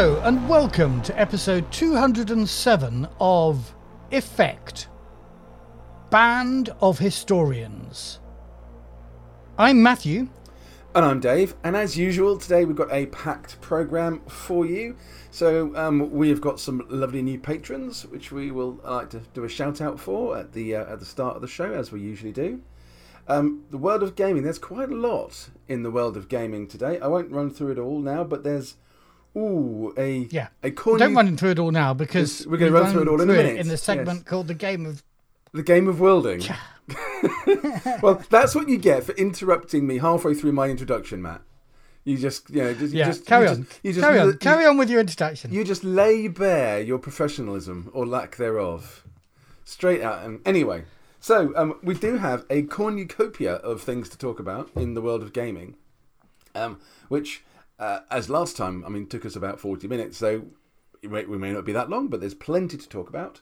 Hello, and welcome to episode 207 of Effekt Band of Historians. I'm Matthew. And I'm Dave, and as usual, today we've got a packed program for you. So um, we have got some lovely new patrons, which we will like to do a shout out for at the uh, at the start of the show, as we usually do. Um, the world of gaming. There's quite a lot in the world of gaming today. I won't run through it all now, but there's ooh a Yeah. a corny, Don't run through it all now because we're gonna run through it all in a minute, in the segment yes. called the game of. the game of wielding. well, that's what you get for interrupting me halfway through my introduction, Matt. You just you know just, Yeah, just carry you on. Just, you just carry on. carry on with your introduction. You just lay bare your professionalism or lack thereof. Straight out. And anyway, so um, we do have a cornucopia of things to talk about in the world of gaming, um, which, uh, as last time, I mean, took us about 40 minutes. So we may not be that long, but there's plenty to talk about.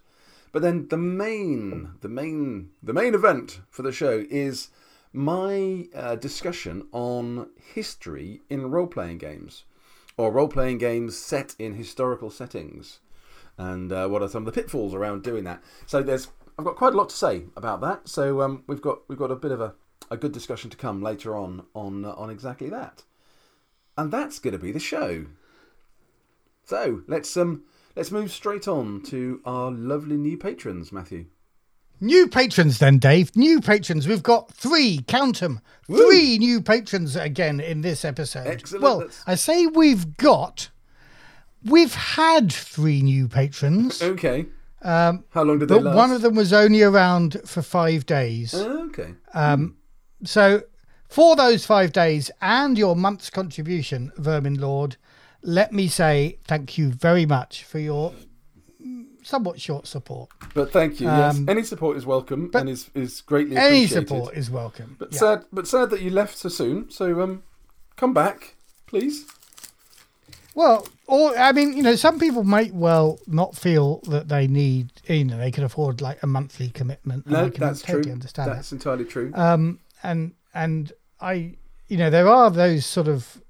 But then the main, the main, the main event for the show is my uh, discussion on history in role-playing games or role-playing games set in historical settings, and uh, what are some of the pitfalls around doing that. So there's, I've got quite a lot to say about that. So um, we've got we've got a bit of a, a good discussion to come later on on uh, on exactly that, and that's going to be the show. So let's um let's move straight on to our lovely new patrons, Matthew. New patrons, then, Dave. New patrons. We've got three, count 'em, three new patrons again in this episode. Excellent, Well, that's- I say we've got. We've had three new patrons, Okay. um, How long did they but last? one of them was only around for five days. Okay. um So, for those five days and your month's contribution, Verminlord, let me say thank you very much for your somewhat short support. But thank you. yes, Um, any support is welcome and is is greatly Any appreciated. support is welcome. But Yeah. sad, but sad that you left so soon. So um, come back, please. Well, or I mean, you know, some people might well not feel that they need, you know, they can afford like a monthly commitment. No, that's totally true. understand That's entirely true. Um, and and I, you know, there are those sort of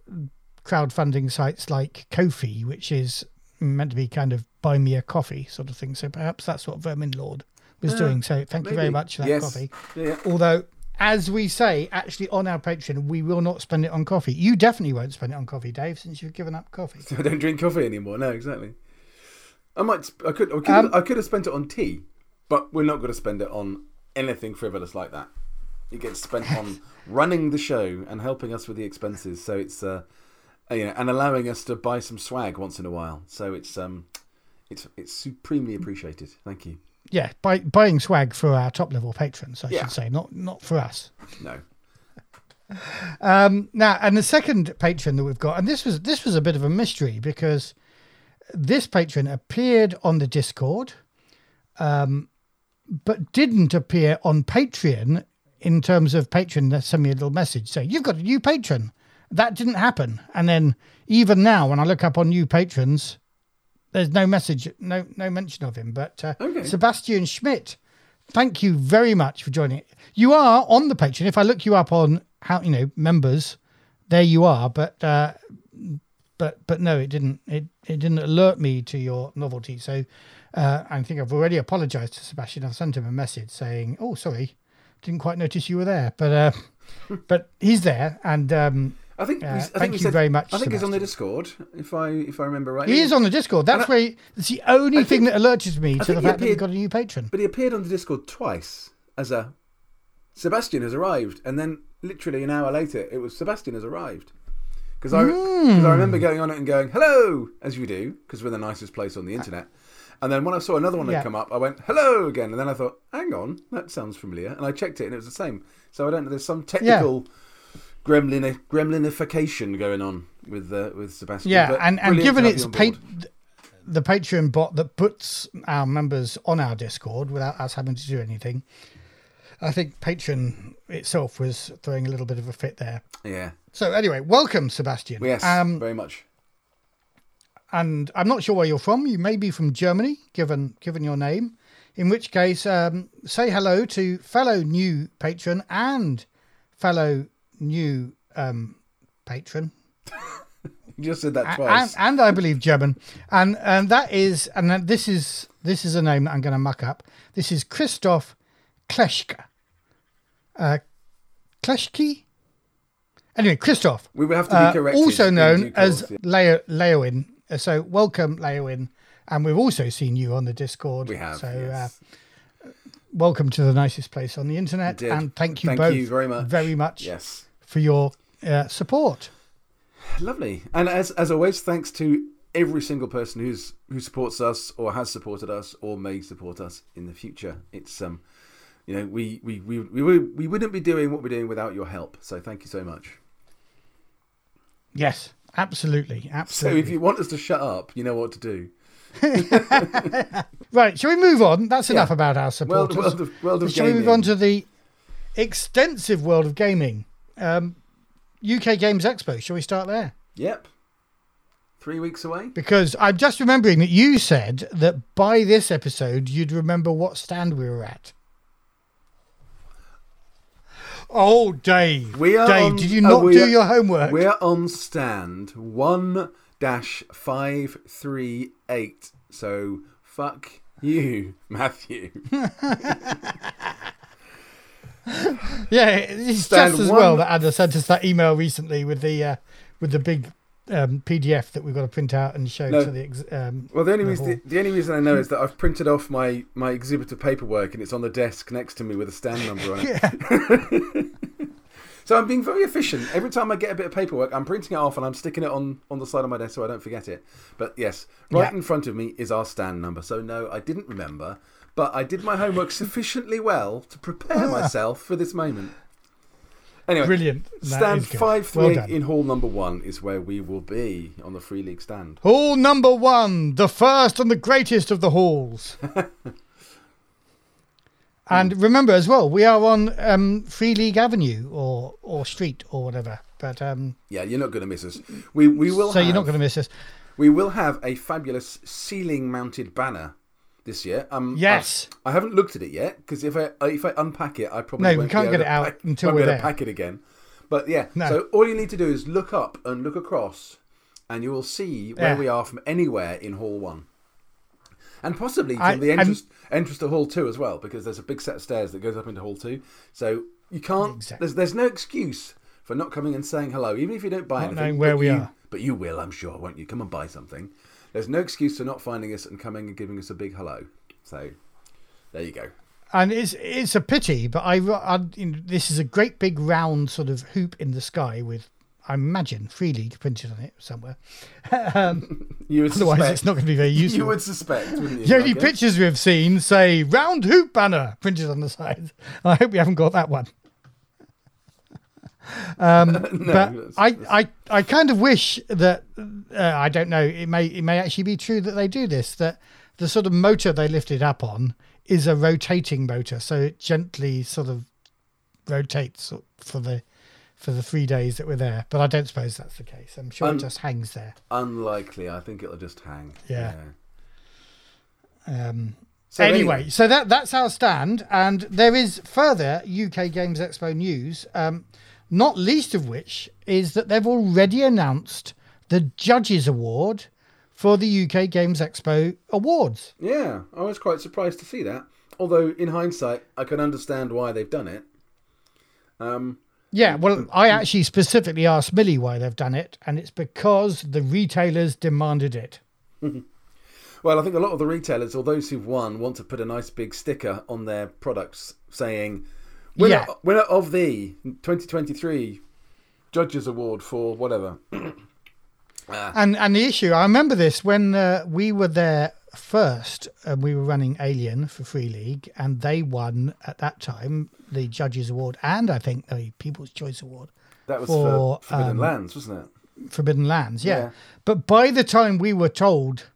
crowdfunding sites like Ko-fi, which is meant to be kind of buy me a coffee sort of thing. So perhaps that's what Verminlord was Yeah, doing. So thank you very much for that yes. coffee. Yeah, yeah. Although, as we say, actually on our Patreon, we will not spend it on coffee. You definitely won't spend it on coffee, Dave, since you've given up coffee. I don't drink coffee anymore. No, exactly. I might. I could. I could, Um, I could have spent it on tea, but we're not going to spend it on anything frivolous like that. It gets spent on running the show and helping us with the expenses. So it's uh, you know, and allowing us to buy some swag once in a while. So it's um, it's it's supremely appreciated. Thank you. Yeah, buy, buying swag for our top level patrons, I Yeah. should say, not not for us. No. Um, now, and the second patron that we've got, and this was this was a bit of a mystery because this patron appeared on the Discord, um, but didn't appear on Patreon in terms of patron sent me a little message saying you've got a new patron. That didn't happen, and then even now when I look up on new patrons, there's no message, no no mention of him. But uh, Okay. Sebastian Schmitt, thank you very much for joining. You are on the Patreon. If I look you up on how you know members, there you are. But uh, but but no, it didn't. It it didn't alert me to your novelty. So uh, I think I've already apologised to Sebastian. I've sent him a message saying, "Oh, sorry, didn't quite notice you were there." But uh, but he's there, and um, I think. Uh, I think thank you said- very much, I think he's on the Discord, if I if I remember right. he is on the Discord. That's And where he, it's the only thing that alerted me to think the he fact that we appeared- got a new patron. But he appeared on the Discord twice as a Sebastian has arrived, and then literally an hour later, it was Sebastian has arrived. Because I, cause I remember going on it and going hello as you do, because we're the nicest place on the internet. And then when I saw another one Yeah. had come up, I went hello again, and then I thought, hang on, that sounds familiar, and I checked it, and it was the same. So I don't know. There's some technical gremlin gremlinification going on with uh, with Sebastian. Yeah, but and, and given it's pa- the Patreon bot that puts our members on our Discord without us having to do anything, I think Patreon itself was throwing a little bit of a fit there. yeah, So anyway, welcome, Sebastian. yes, Um, very much. And I'm not sure where you're from. You may be from Germany, given given your name. In which case, um, say hello to fellow new patron and fellow new um, patron. You just said that and, twice. and I believe German, and and that is and this is this is a name that I'm going to muck up. This is Christoph Kleschke. Uh, Kleschke. Anyway, Christoph, we would have to be uh, corrected. also known course, as yeah. Leo Laoin. So welcome, Laoin, and we've also seen you on the Discord. We have. So yes. uh, welcome to the nicest place on the internet, and thank you Thank both you very much. very much yes. for your uh, support. Lovely. And as as always, thanks to every single person who's who supports us or has supported us or may support us in the future. It's um you know, we we, we, we, we wouldn't be doing what we're doing without your help. So thank you so much. Yes, absolutely, absolutely. So if you want us to shut up, you know what to do. Right, shall we move on? That's enough Yeah. about our World, supporters. world of world of shall we move on to the extensive world of gaming? Um, UK Games Expo. Shall we start there? Yep. Three weeks away. Because I'm just remembering that you said that by this episode you'd remember what stand we were at. Oh, Dave. We are Dave, on- did you uh, not do are- your homework? We're on stand one dash five three eight. So fuck you, Matthew. Yeah, it's Stand just as one- well that Anna sent us that email recently with the uh, with the big um, PDF that we've got to print out and show No. to the ex- um, Well, the only the reason the, the only reason I know is that I've printed off my my exhibit of paperwork and it's on the desk next to me with a stand number on it. So I'm being very efficient. Every time I get a bit of paperwork, I'm printing it off and I'm sticking it on on the side of my desk so I don't forget it. But yes, right Yeah. in front of me is our stand number. So no, I didn't remember, but I did my homework sufficiently well to prepare myself for this moment. Anyway, Brilliant. That stand five three Well in hall number one is where we will be on the free league stand. Hall number one, the first and the greatest of the halls. and remember as well, we are on um, Free League Avenue or or Street or whatever. But um, Yeah, you're not going to miss us. We we will. so have, you're not going to miss us. We will have a fabulous ceiling-mounted banner this year. Um, Yes. I, I haven't looked at it yet because if I if I unpack it, I probably No, we can't get it out pack, until we're there. to pack it again. But yeah, No. so all you need to do is look up and look across, and you will see where Yeah. we are from anywhere in Hall One, and possibly from I- the I'm- entrance entrance to Hall Two as well, because there's a big set of stairs that goes up into Hall Two. So you can't. Exactly. There's there's no excuse for not coming and saying hello, even if you don't buy Not anything. knowing where we you- are. But you will, I'm sure, won't you? Come and buy something. There's no excuse for not finding us and coming and giving us a big hello. So there you go. And it's it's a pity, but I, I you know, this is a great big round sort of hoop in the sky with, I imagine, Free League printed on it somewhere. Um, you would Otherwise, suspect, it's not going to be very useful. You would suspect, wouldn't you? The only pictures we've seen say round hoop banner printed on the side. I hope we haven't got that one. Um, but that's- I, I, I kind of wish that uh, I don't know. It may it may actually be true that they do this. That the sort of motor they lifted up on is a rotating motor, so it gently sort of rotates for the for the three days that we're there. But I don't suppose that's the case. I'm sure Um, it just hangs there. Unlikely. I think it'll just hang. Yeah. Um, So anyway, so that that's our stand, and there is further UK Games Expo news. Um, not least of which is that they've already announced the Judges Award for the UK Games Expo Awards. Yeah, I was quite surprised to see that. Although in hindsight, I can understand why they've done it. Um, Yeah, well, I actually specifically asked Millie why they've done it, and it's because the retailers demanded it. well, I think a lot of the retailers or those who've won want to put a nice big sticker on their products saying, "Winner, Yeah. winner of the 2023 Judges Award for whatever." And and the issue, I remember this when uh, we were there first, and we were running Alien for Free League, and they won at that time the Judges Award and I think the People's Choice Award, That was For, for Forbidden um, Lands, wasn't it? Forbidden Lands. Yeah. Yeah. but by the time we were told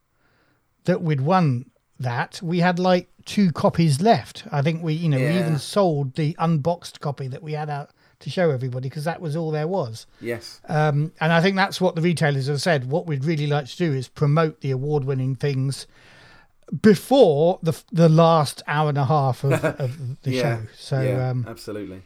that we'd won that, we had like two copies left. I think we, you know, we even sold the unboxed copy that we had out to show everybody because that was all there was. Yes. Um, and I think that's what the retailers have said. What we'd really like to do is promote the award-winning things before the the last hour and a half of, of the yeah. show. So, yeah, um, absolutely.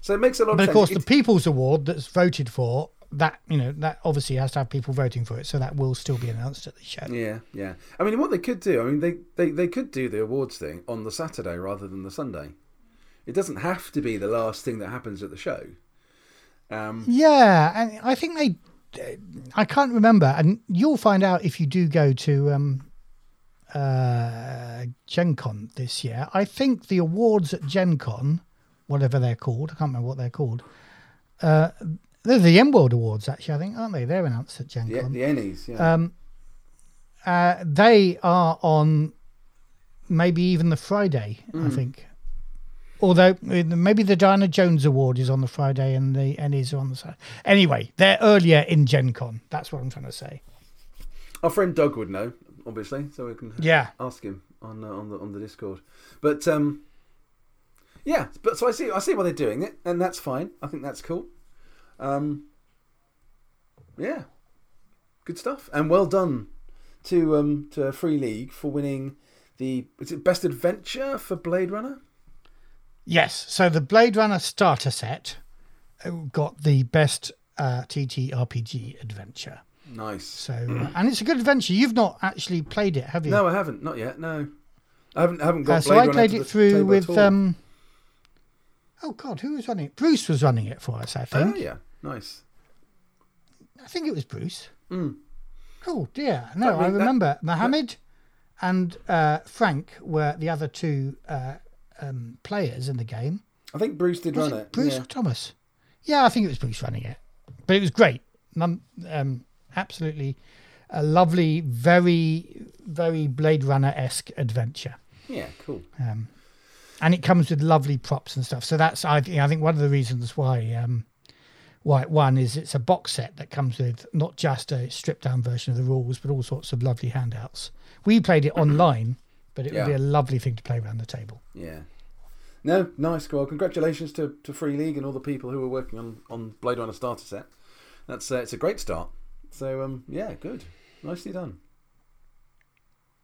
So it makes a lot but of course, the People's Award that's voted for that you know that obviously has to have people voting for it, so that will still be announced at the show. Yeah, yeah. I mean, what they could do, I mean, they, they, they could do the awards thing on the Saturday rather than the Sunday. It doesn't have to be the last thing that happens at the show. Um, Yeah, and I think they. I can't remember, and you'll find out if you do go to um, uh, Gen Con this year. I think the awards at Gen Con, whatever they're called, I can't remember what they're called. Uh, they're the EN World Awards, actually, I think, aren't they? They're announced at Gen the, Con. the Ennies, yeah. Um, uh, they are on maybe even the Friday, I think. Although uh, maybe the Diana Jones Award is on the Friday and the Ennies are on the Saturday. Anyway, they're earlier in Gen Con. That's what I'm trying to say. Our friend Doug would know, obviously, so we can Yeah. ask him on uh, on the on the Discord. But um, yeah, but so I see I see why they're doing it, and that's fine. I think that's cool. Um, yeah, good stuff, and well done to um to Free League for winning the is it best adventure for Blade Runner? Yes. So the Blade Runner starter set uh, got the best uh, TTRPG adventure. Nice. So, uh, and it's a good adventure. You've not actually played it, have you? No, I haven't. Not yet. No, I haven't. I haven't got. Uh, so I played it through with um. Oh God, who was running it? Bruce was running it for us. I think. Oh yeah, nice. I think it was Bruce. Mm. Oh dear, no, That I mean- that- remember Mohammed and uh, Frank were the other two uh, um, players in the game. I think Bruce did Was run it it. Bruce yeah. or Thomas? Yeah, I think it was Bruce running it, but it was great. Um, absolutely a lovely, very, very Blade Runner esque adventure. Yeah, cool. um, and it comes with lovely props and stuff. So that's I think I think one of the reasons why um, why One is it's a box set that comes with not just a stripped down version of the rules, but all sorts of lovely handouts. We played it online, but it would be a lovely thing to play around the table. Yeah. No, nice. Well, congratulations to, to Free League and all the people who were working on, on Blade Runner starter set. That's uh, it's a great start. So um, yeah, good, nicely done.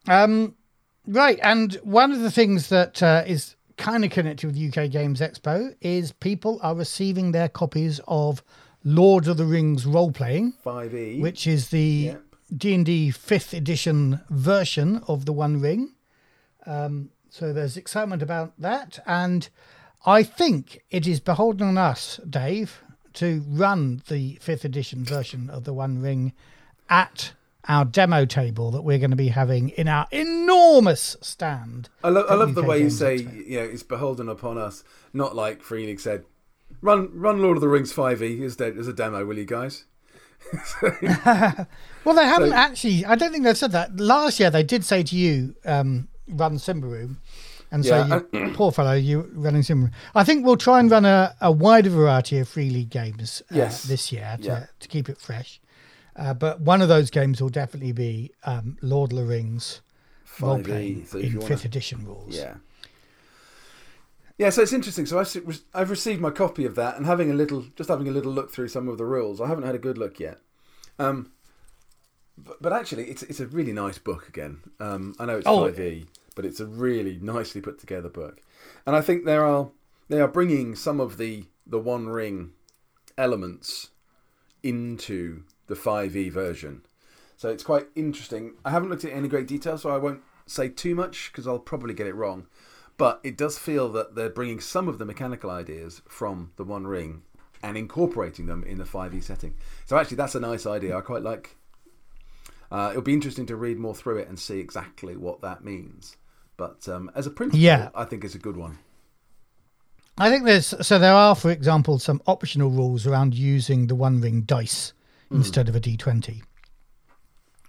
Um, right, and one of the things that uh, is kind of connected with UK Games Expo is people are receiving their copies of Lord of the Rings role playing. Five E, which is the Yep. D and D fifth edition version of the One Ring. Um, so there's excitement about that, and I think it is beholden on us, Dave, to run the fifth edition version of the One Ring at our demo table that we're going to be having in our enormous stand. I, lo- I love the way you say you know it's beholden upon us, not like Free League said. Run, run Lord of the Rings five E as, de- as a demo, will you guys? Well, they haven't So- actually. I don't think they've said that. Last year, they did say to you, um, "Run Symbaroum," and so Yeah, you, poor fellow, you running Symbaroum. I think we'll try and run a, a wider variety of free league games uh, Yes. this year to, Yeah. to keep it fresh. Uh, but one of those games will definitely be um, Lord of the Rings role playing So in you want fifth to, edition rules. yeah. Yeah, so it's interesting. So I've received my copy of that and having a little, just having a little look through some of the rules. I haven't had a good look yet. Um, but, but actually, it's it's a really nice book again. Um, I know it's Oh. five E, but it's a really nicely put together book, and I think there are they are bringing some of the the One Ring elements into the five E version. So it's quite interesting. I haven't looked at any great detail, so I won't say too much because I'll probably get it wrong. But it does feel that they're bringing some of the mechanical ideas from the One Ring and incorporating them in the 5e setting. So actually, that's a nice idea. I quite like. Uh, it'll be interesting to read more through it and see exactly what that means. But um, as a principle, Yeah. I think it's a good one. I think there's so there are, for example, some optional rules around using the One Ring dice instead of a D20,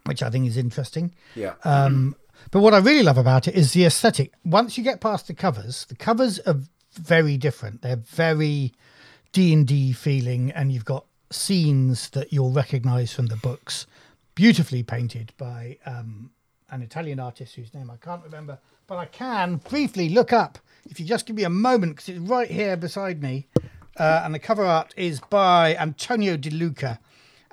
which I think is interesting. Yeah. Um, but what I really love about it is the aesthetic. Once you get past the covers, the covers are very different. They're very D and D feeling, and you've got scenes that you'll recognise from the books, beautifully painted by um, an Italian artist whose name I can't remember, but I can briefly look up if you just give me a moment because it's right here beside me. Uh, and the cover art is by Antonio De Luca,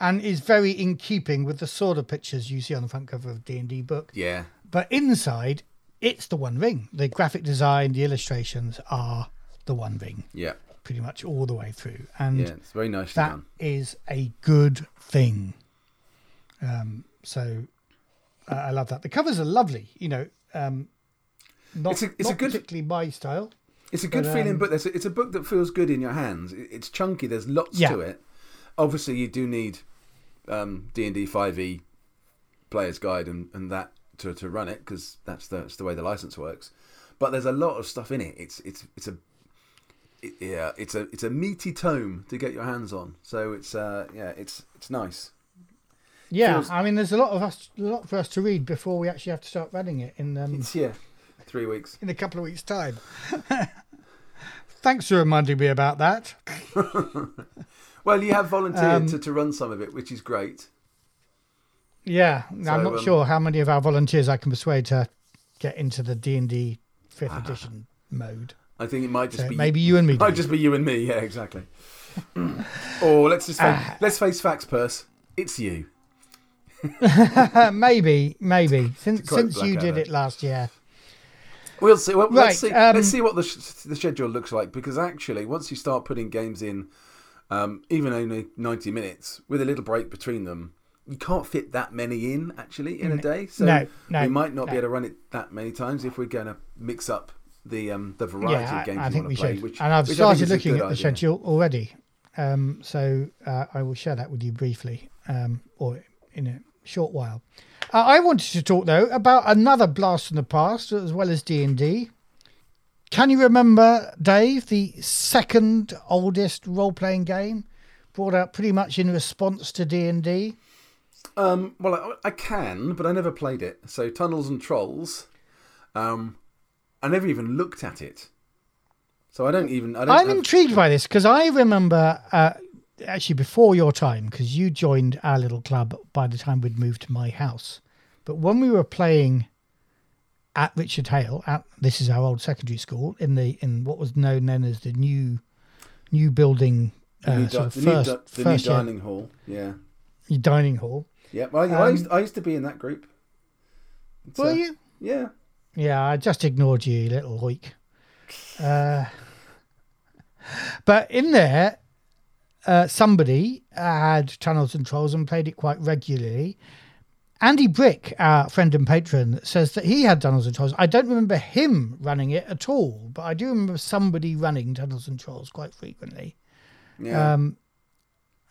and is very in keeping with the sort of pictures you see on the front cover of D and D book. yeah. But inside, it's the One Ring. The graphic design, the illustrations are the One Ring. Yeah. pretty much all the way through, and Yeah, it's very nice. that done. is a good thing. Um, so uh, I love that. The covers are lovely. You know, um, not, It's a- it's a good- particularly my style. It's a good But, feeling um, book. There's a- It's a book that feels good in your hands. It's chunky. There's lots Yeah. to it. Obviously, you do need um, D and D five E player's guide and, and that to, to run it because that's the that's the way the license works. But there's a lot of stuff in it. It's it's it's a it, yeah it's a it's a meaty tome to get your hands on. So it's uh yeah it's it's nice. Yeah, Feels- I mean, there's a lot of us, a lot for us to read before we actually have to start running it in um, It's yeah three weeks. in a couple of weeks' time. Thanks for reminding me about that. Well, you have volunteered Um, to, to run some of it, which is great. Yeah, So, I'm not um, sure how many of our volunteers I can persuade to get into the D and D fifth edition mode. I think it might just So be maybe you and me. Might just be you and me, yeah, exactly. or let's just face, Ah. let's face facts, Purse. It's you. maybe, maybe since since you did it last year. We'll see. Well, Right, let's see. um, let's see what the, sh- the schedule looks like because actually, once you start putting games in, um, even only ninety minutes with a little break between them, you can't fit that many in actually in a day. So No, no, we might not no. be able to run it that many times if we're going to mix up the um, the variety Yeah, of games I, I you think want we to play. should. Which, and I've started looking at the idea. schedule already. Um, so uh, I will share that with you briefly, um, or in a short while. Uh, I wanted to talk though about another blast from the past, as well as D and D. Can you remember, Dave, the second oldest role-playing game, brought out pretty much in response to D and D? Um, well, I, I can, but I never played it. So Tunnels and Trolls, um, I never even looked at it. So I don't even. I don't I'm have- intrigued by this because I remember uh, actually before your time because you joined our little club by the time we'd moved to my house. But when we were playing at Richard Hale, at this is our old secondary school in the in what was known then as the new new building, the new, uh, sort of the first, di- the new first year dining hall. Yeah, dining hall. yeah. Well, I, I, Um, used, I used to be in that group. It's, Were uh, you? Yeah. Yeah, I just ignored you, you little hoik. Uh, but in there, uh, somebody had Tunnels and Trolls and played it quite regularly. Andy Brick, our friend and patron, says that he had Tunnels and Trolls. I don't remember him running it at all, but I do remember somebody running Tunnels and Trolls quite frequently. Yeah. Um,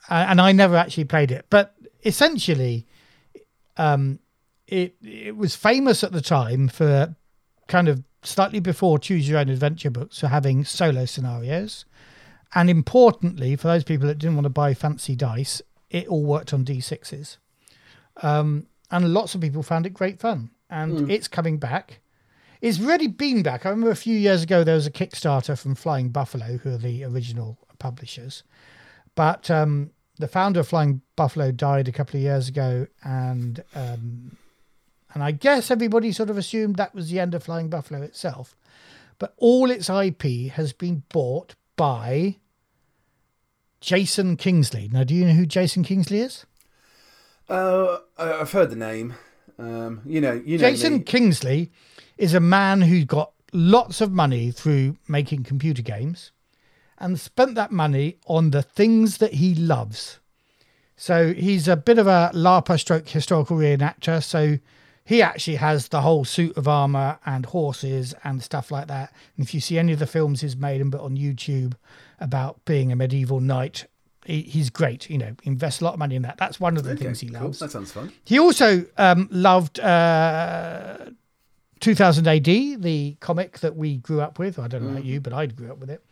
and I never actually played it, but essentially, um, it it was famous at the time for kind of slightly before choose your own adventure books for having solo scenarios, and importantly for those people that didn't want to buy fancy dice, it all worked on d6s, um, and lots of people found it great fun, and it's coming back. It's already been back. I remember a few years ago there was a Kickstarter from Flying Buffalo, who are the original publishers, but um, the founder of Flying Buffalo died a couple of years ago, and um, and I guess everybody sort of assumed that was the end of Flying Buffalo itself. But all its IP has been bought by Jason Kingsley. Now, do you know who Jason Kingsley is? Uh, I've heard the name. Um, you know, you know Jason me. Kingsley is a man who got lots of money through making computer games and spent that money on the things that he loves. So he's a bit of a LARPer stroke historical reenactor. So he actually has the whole suit of armor and horses and stuff like that. And if you see any of the films he's made and put on YouTube about being a medieval knight, he, he's great. You know, invests a lot of money in that. That's one of the Okay, things he cool. loves. That sounds fun. He also um, loved uh, 2000 AD, the comic that we grew up with. I don't know about you, but I grew up with it.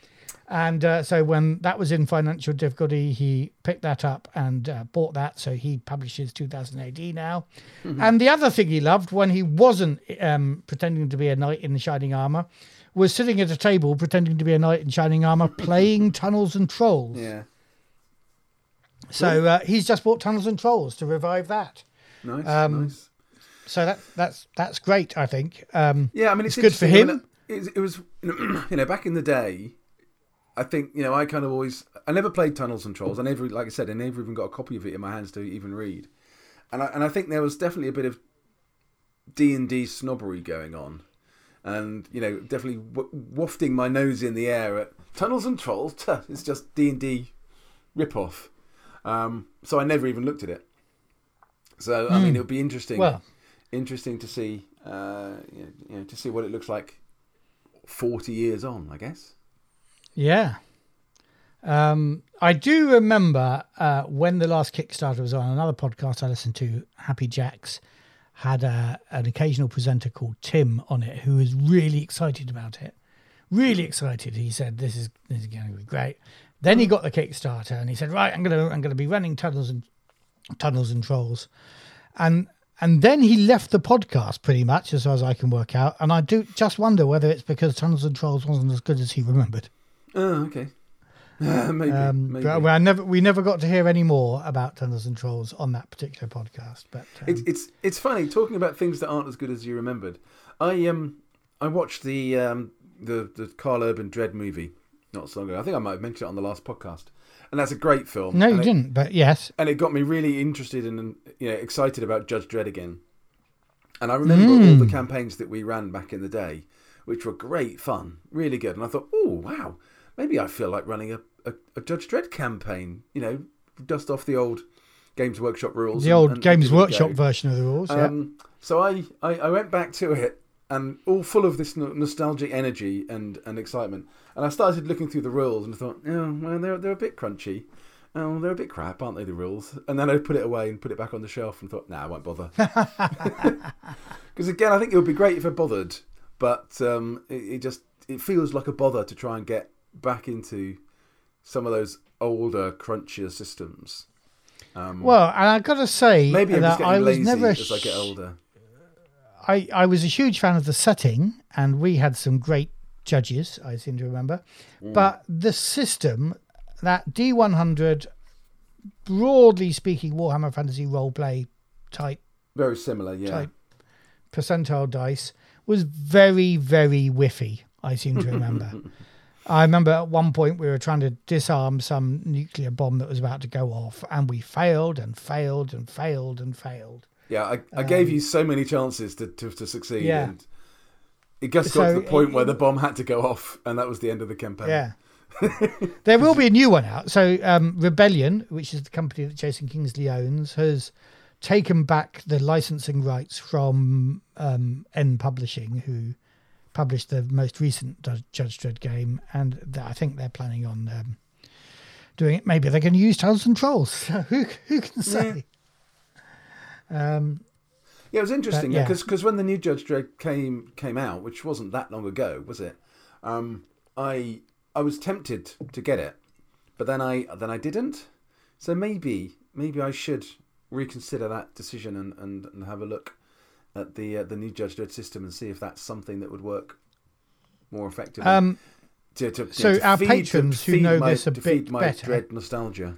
And uh, so when that was in financial difficulty, he picked that up and uh, bought that. So he publishes 2000 AD now. And the other thing he loved when he wasn't um, pretending to be a knight in shining armor was sitting at a table pretending to be a knight in shining armor playing Tunnels and Trolls. Yeah. So uh, he's just bought Tunnels and Trolls to revive that. Nice. Um, nice. So that that's that's great. I think. Um, Yeah, I mean, it's, it's good for him. it, it was, you know, back in the day. I think you know. I kind of always. I never played Tunnels and Trolls. I never, like I said, I never even got a copy of it in my hands to even read. And I and I think there was definitely a bit of D and D snobbery going on. and you know, definitely w- wafting my nose in the air at Tunnels and Trolls. Tuh, it's just D and D rip-off. Um, so I never even looked at it. So I mean, it would be interesting. Well, interesting to see, uh, you know, to see what it looks like forty years on. I guess. Yeah. Um, I do remember uh, when the last Kickstarter was on another podcast I listened to, Happy Jacks, had a, an occasional presenter called Tim on it who was really excited about it. Really excited. He said, "This is this is going to be great." Then he got the Kickstarter and he said, "Right, I'm gonna I'm gonna be running tunnels and tunnels and trolls," and and then he left the podcast pretty much as far as I can work out. And I do just wonder whether it's because tunnels and trolls wasn't as good as he remembered. Oh, okay. maybe. Um, maybe. but I never, we never got to hear any more about Tunnels and Trolls on that particular podcast. But um, It's it's it's funny talking about things that aren't as good as you remembered. I um I watched the um the the Karl Urban Dredd movie not so long ago. I think I might have mentioned it on the last podcast, and that's a great film. no, you and it, didn't. But yes, and it got me really interested and you know excited about Judge Dredd again. And I remember all the campaigns that we ran back in the day, which were great fun, really good. And I thought, oh wow, maybe I feel like running a, a, a Judge Dredd campaign. You know, dust off the old Games Workshop rules. the and- old and Games give it a Workshop go. version of the rules. yeah. Um, so I, I, I went back to it and all full of this no- nostalgic energy and, and excitement. And I started looking through the rules and I thought, oh, well, they're, they're a bit crunchy. Oh, they're a bit crap, aren't they, the rules? And then I put it away and put it back on the shelf and thought, nah, I won't bother. Because again, I think it would be great if I bothered, but um, it, it just it feels like a bother to try and get back into some of those older, crunchier systems. Um, Well, and I've got to say maybe I'm that I was never. as I get older. I, I was a huge fan of the setting, and we had some great judges. I seem to remember, Mm. but the system that D one hundred, broadly speaking, Warhammer Fantasy roleplay type Very similar, yeah. type percentile dice was very, very whiffy, I seem to remember. I remember at one point we were trying to disarm some nuclear bomb that was about to go off, and we failed and failed and failed and failed. Yeah, I, I gave you so many chances to, to, to succeed, Um, Yeah. and it just got So to the point it- where the bomb had to go off, and that was the end of the campaign. Yeah. there will be a new one out. So, um, Rebellion, which is the company that Jason Kingsley owns, has taken back the licensing rights from um, EN Publishing, who published the most recent Judge Dredd game, and th- I think they're planning on um, doing it. Maybe they're going to use Tunnels and Trolls. who who can say? Um, Yeah, it was interesting But, yeah. because when the new Judge Dredd came came out, which wasn't that long ago, was it? Um, I I was tempted to get it, but then I then I didn't. So maybe maybe I should reconsider that decision and, and, and have a look at the uh, the new Judge Dredd system and see if that's something that would work more effectively. um, to, to, so to our feed- patrons to who know my, this a bit my better- Dredd nostalgia.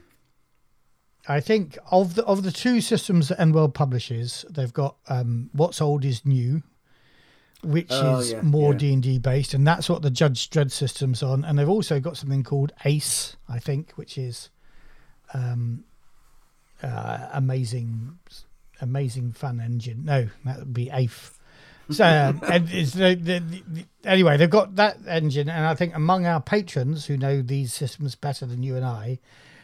I think of the of the two systems that EN World publishes, they've got um, What's Old is New, which Oh, is yeah, more. D and D based, and that's what the Judge Dredd system's on. And they've also got something called Ace, I think, which is um, uh, amazing, amazing fun engine. No, that would be AIF. So um, the, the, the, anyway, they've got that engine, and I think among our patrons who know these systems better than you and I,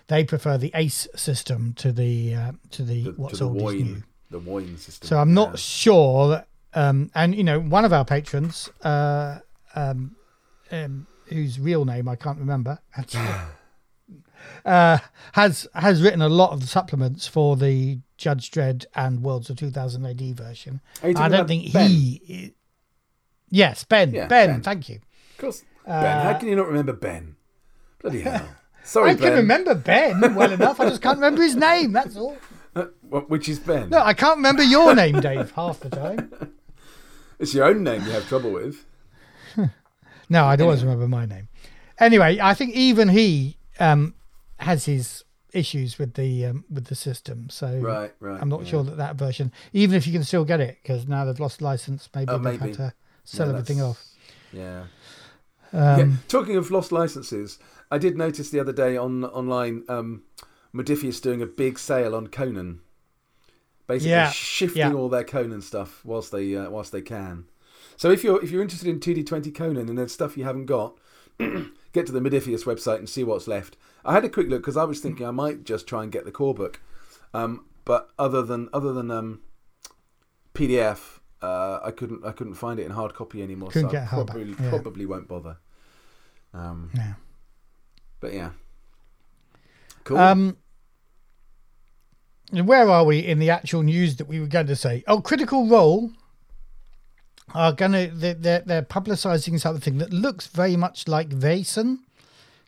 they prefer the Ace system to the uh, to the The, what's to the old is new. wine, the wine system. So I'm not Yeah. sure that, um, and you know, one of our patrons, uh, um, um, whose real name I can't remember, actually, uh, has has written a lot of the supplements for the Judge Dredd and Worlds of 2000 AD version. I don't think Ben? he. Yes, Ben. Yeah, ben, Ben. thank you. Of course, Ben. How can you not remember Ben? Bloody hell! Sorry, I Ben. can remember Ben well enough. I just can't remember his name. That's all. Uh, wh- which is Ben? No, I can't remember your name, Dave, half the time. It's your own name you have trouble with. No, I'd always remember my name. Anyway, I think even he um, has his issues with the um, with the system. So Right, right. I'm not yeah. sure that that version, even if you can still get it, because now they've lost license, maybe Oh, they've maybe. had to sell Yeah, everything that's- off. Yeah. Um, yeah. Talking of lost licenses, I did notice the other day on online, um, Modiphius doing a big sale on Conan. Basically, Yeah, shifting yeah. all their Conan stuff whilst they uh, whilst they can. So if you're if you're interested in 2D20 Conan and there's stuff you haven't got, get to the Modiphius website and see what's left. I had a quick look because I was thinking I might just try and get the core book, um, but other than other than um, PDF, uh, I couldn't I couldn't find it in hard copy anymore. Couldn't so I probably yeah. probably won't bother. Um, Yeah. But yeah, cool. Um, where are we in the actual news that we were going to say? Oh, Critical Role are going to they're, they're, publicising something that looks very much like Vaesen,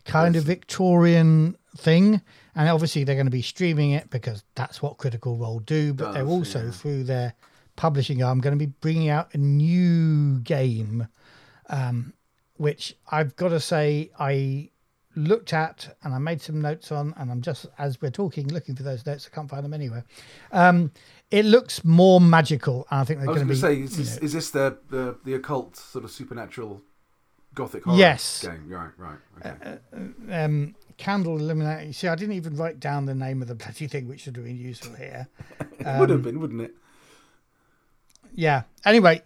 kind of Victorian thing, and obviously they're going to be streaming it because that's what Critical Role do. But they're also yeah. through their publishing arm going to be bringing out a new game, um, which I've got to say I looked at and I made some notes on, and I'm just as we're talking looking for those notes. I can't find them anywhere. Um, it looks more magical. and I think they're I was going to be. say, is this, is this the, the the occult sort of supernatural gothic horror Yes. game? Right, right, okay. um, candle illuminating. See, I didn't even write down the name of the bloody thing, which would have been useful here. it would um, have been, wouldn't it? Yeah. Anyway,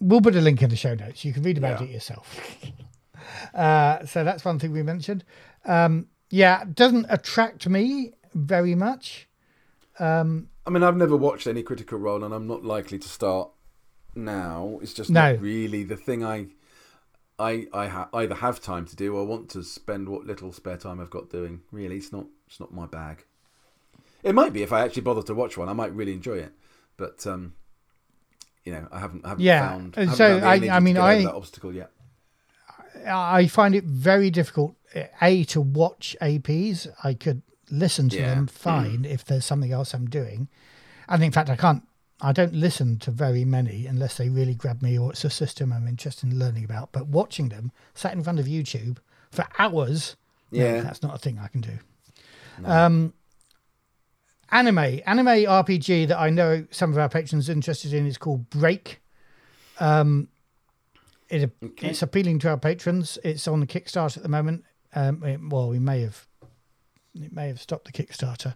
we'll put a link in the show notes. You can read about Yeah. it yourself. uh, so that's one thing we mentioned. Um, yeah, it doesn't attract me very much. Um, I mean, I've never watched any Critical Role, and I'm not likely to start now. It's just No. not really the thing I, I, I ha- either have time to do or want to spend what little spare time I've got doing. Really, it's not. It's not my bag. It might be if I actually bother to watch one. I might really enjoy it, but um, you know, I haven't. I haven't Yeah, found. haven't so found I- I mean, to get over I- that obstacle yet. I find it very difficult, A, to watch APs. I could listen to Yeah. them fine if there's something else I'm doing. And in fact, I can't, I don't listen to very many unless they really grab me or it's a system I'm interested in learning about. But watching them sat in front of YouTube for hours, no, Yeah. that's not a thing I can do. Um, anime, anime RPG that I know some of our patrons are interested in is called Break. Um, it, Okay. It's appealing to our patrons. It's on the Kickstarter at the moment. Um, it- well, we may have it may have stopped the Kickstarter.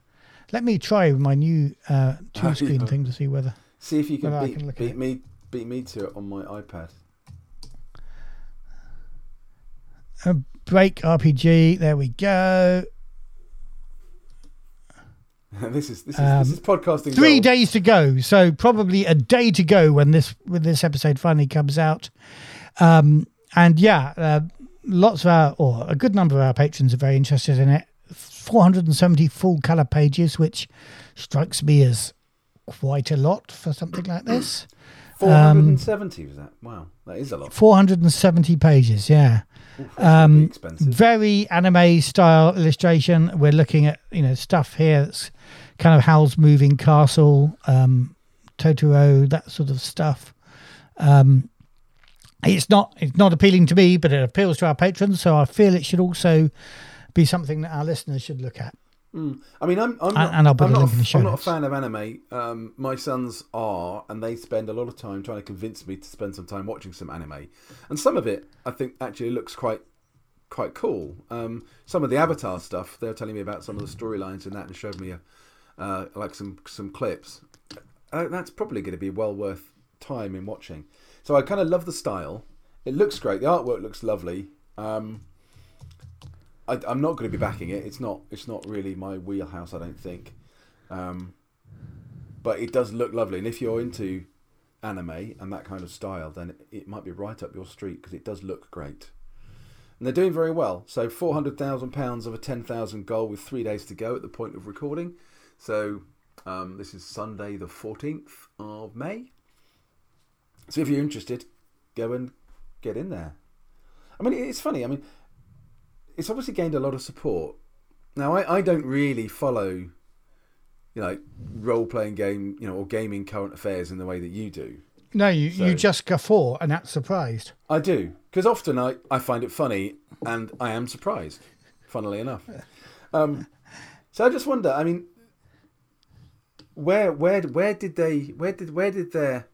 Let me try my new uh, two screen thing to see whether. See if you can beat, can beat it. me. Beat me to it on my iPad. Uh, Break RPG. There we go. this is this is Um, this is podcasting. Three gold. days to go, so probably a day to go when this when this episode finally comes out. Um, and yeah, uh, lots of our or a good number of our patrons are very interested in it. 470 full color pages, which strikes me as quite a lot for something like this. Four hundred and seventy was that? Wow, that is a lot. 470 pages, yeah. Oof, Um, expensive. very anime style illustration. We're looking at you know stuff here that's kind of Howl's Moving Castle, um, Totoro, that sort of stuff. Um, it's not it's not appealing to me, but it appeals to our patrons, so I feel it should also be something that our listeners should look at. Mm. I mean, I'm, I'm not, and I'll put I'm a link in the a, show I'm not a fan of anime. Um, my sons are, and they spend a lot of time trying to convince me to spend some time watching some anime. And some of it, I think, actually looks quite quite cool. Um, some of the Avatar stuff, they were telling me about some of the storylines in that, and showed me a, uh, like some some clips. Uh, that's probably going to be well worth time in watching. So I kind of love the style. It looks great. The artwork looks lovely. Um, I, I'm not going to be backing it. It's not. It's not really my wheelhouse. I don't think. Um, but it does look lovely, and if you're into anime and that kind of style, then it, it might be right up your street because it does look great. And they're doing very well. So four hundred thousand pounds of a ten thousand goal with three days to go at the point of recording. So um, this is Sunday, the fourteenth of May. So if you're interested, go and get in there. I mean, it's funny. I mean, it's obviously gained a lot of support. Now, I, I don't really follow, you know, role playing game, you know, or gaming current affairs in the way that you do. No, you, you So- just guffaw and act surprised. I do because often I, I find it funny and I am surprised, funnily enough. Um, so I just wonder. I mean, where where where did they where did where did their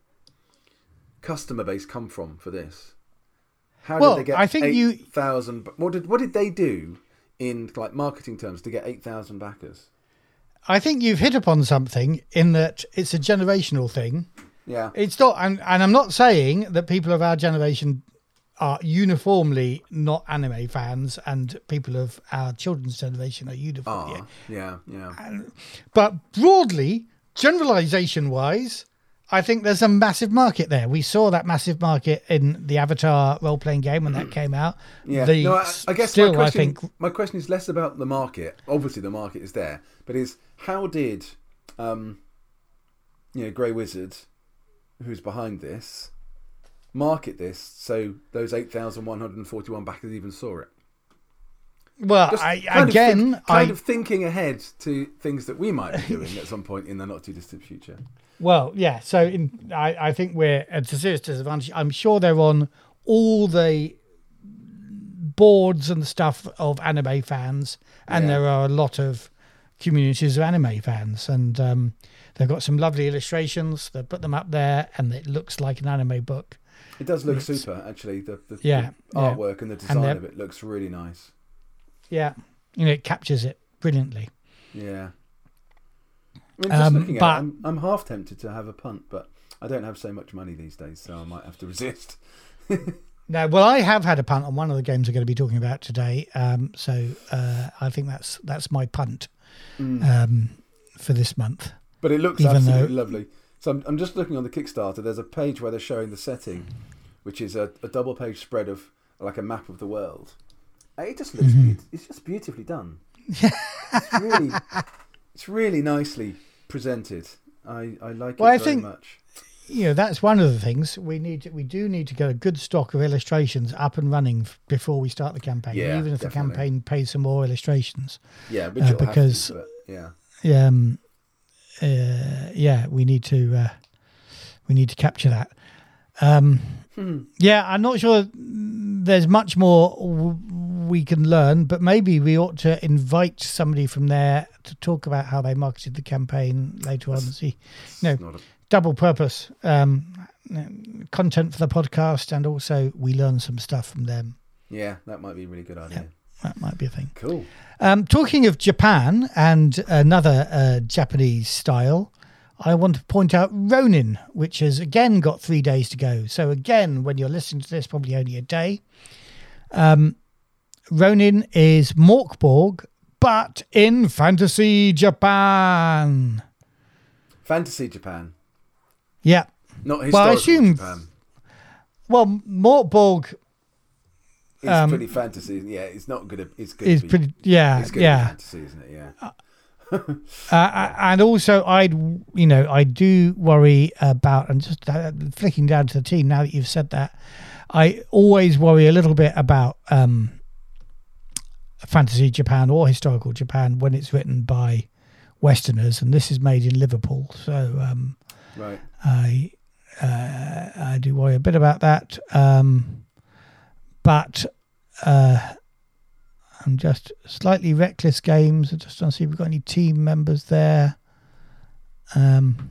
customer base come from for this? How Well, did they get I think you- eight thousand? What did what did they do in like marketing terms to get eight thousand backers? I think you've hit upon something in that it's a generational thing. Yeah. It's not, and, and I'm not saying that people of our generation are uniformly not anime fans, and people of our children's generation are uniformly. Ah, yeah, yeah. But broadly, generalization wise, I think there's a massive market there. We saw that massive market in the Avatar role playing game when that came out. Yeah. The- no, I, I guess still, my question, I think my question is less about the market. Obviously, the market is there, but is how did, um, you know, Grey Wizard, who's behind this, market this so those eight thousand one hundred forty-one backers even saw it? Well, Just I, kind of again, think- kind I of thinking ahead to things that we might be doing at some point in the not too distant future. Well, yeah. So in, I, I think we're at a serious disadvantage. I'm sure they're on all the boards and stuff of anime fans, and Yeah. there are a lot of communities of anime fans, and um, they've got some lovely illustrations. They put them up there, and it looks like an anime book. It does look It's- super, actually. The, the, Yeah, the yeah. artwork and the design they're- of it looks really nice. Yeah, you know, it captures it brilliantly. Yeah. I mean, just Um, looking at but- it, I'm, I'm half tempted to have a punt, but I don't have so much money these days, so I might have to resist. No, well, I have had a punt on one of the games we're going to be talking about today. Um, so uh, I think that's that's my punt um, for this month. But it looks Even absolutely though- lovely. So I'm, I'm just looking on the Kickstarter. There's a page where they're showing the setting, which is a, a double page spread of like a map of the world. It just looks Mm-hmm. It's just beautifully done. it's really, it's really nicely presented. I, I like Well, it I very think- much. You know, that's one of the things we need. To, we do need to get a good stock of illustrations up and running before we start the campaign. Yeah, even if the campaign pays some more illustrations. Yeah, uh, because- to, but yeah. Um, uh, yeah, we need to uh, we need to capture that. Um, Yeah, I'm not sure there's much more w- we can learn, but maybe we ought to invite somebody from there to talk about how they marketed the campaign later on. and See, no, It's not a- double purpose um, content for the podcast, and also we learn some stuff from them. yeah, that might be a really good idea. That might be a thing. Cool. Um, talking of Japan and another uh, Japanese style, I want to point out Ronin, which has again got three days to go. So again, when you're listening to this, probably only a day. Um, Ronin is Mork Borg, but in fantasy Japan. Fantasy Japan, Yeah. not Well, I assume- Japan. Well, Mork Borg It's um, pretty fantasy. Yeah, it's not good. It's good. be, pretty. Yeah, It's good yeah. fantasy, isn't it? Yeah. Uh, and also, I'd you know I do worry about and just uh, flicking down to the team now that you've said that. I always worry a little bit about um, fantasy Japan or historical Japan when it's written by Westerners, and this is made in Liverpool, so um, Right. I uh, I do worry a bit about that. Um, but uh, I'm just slightly reckless games. I just don't see if we've got any team members there. Um,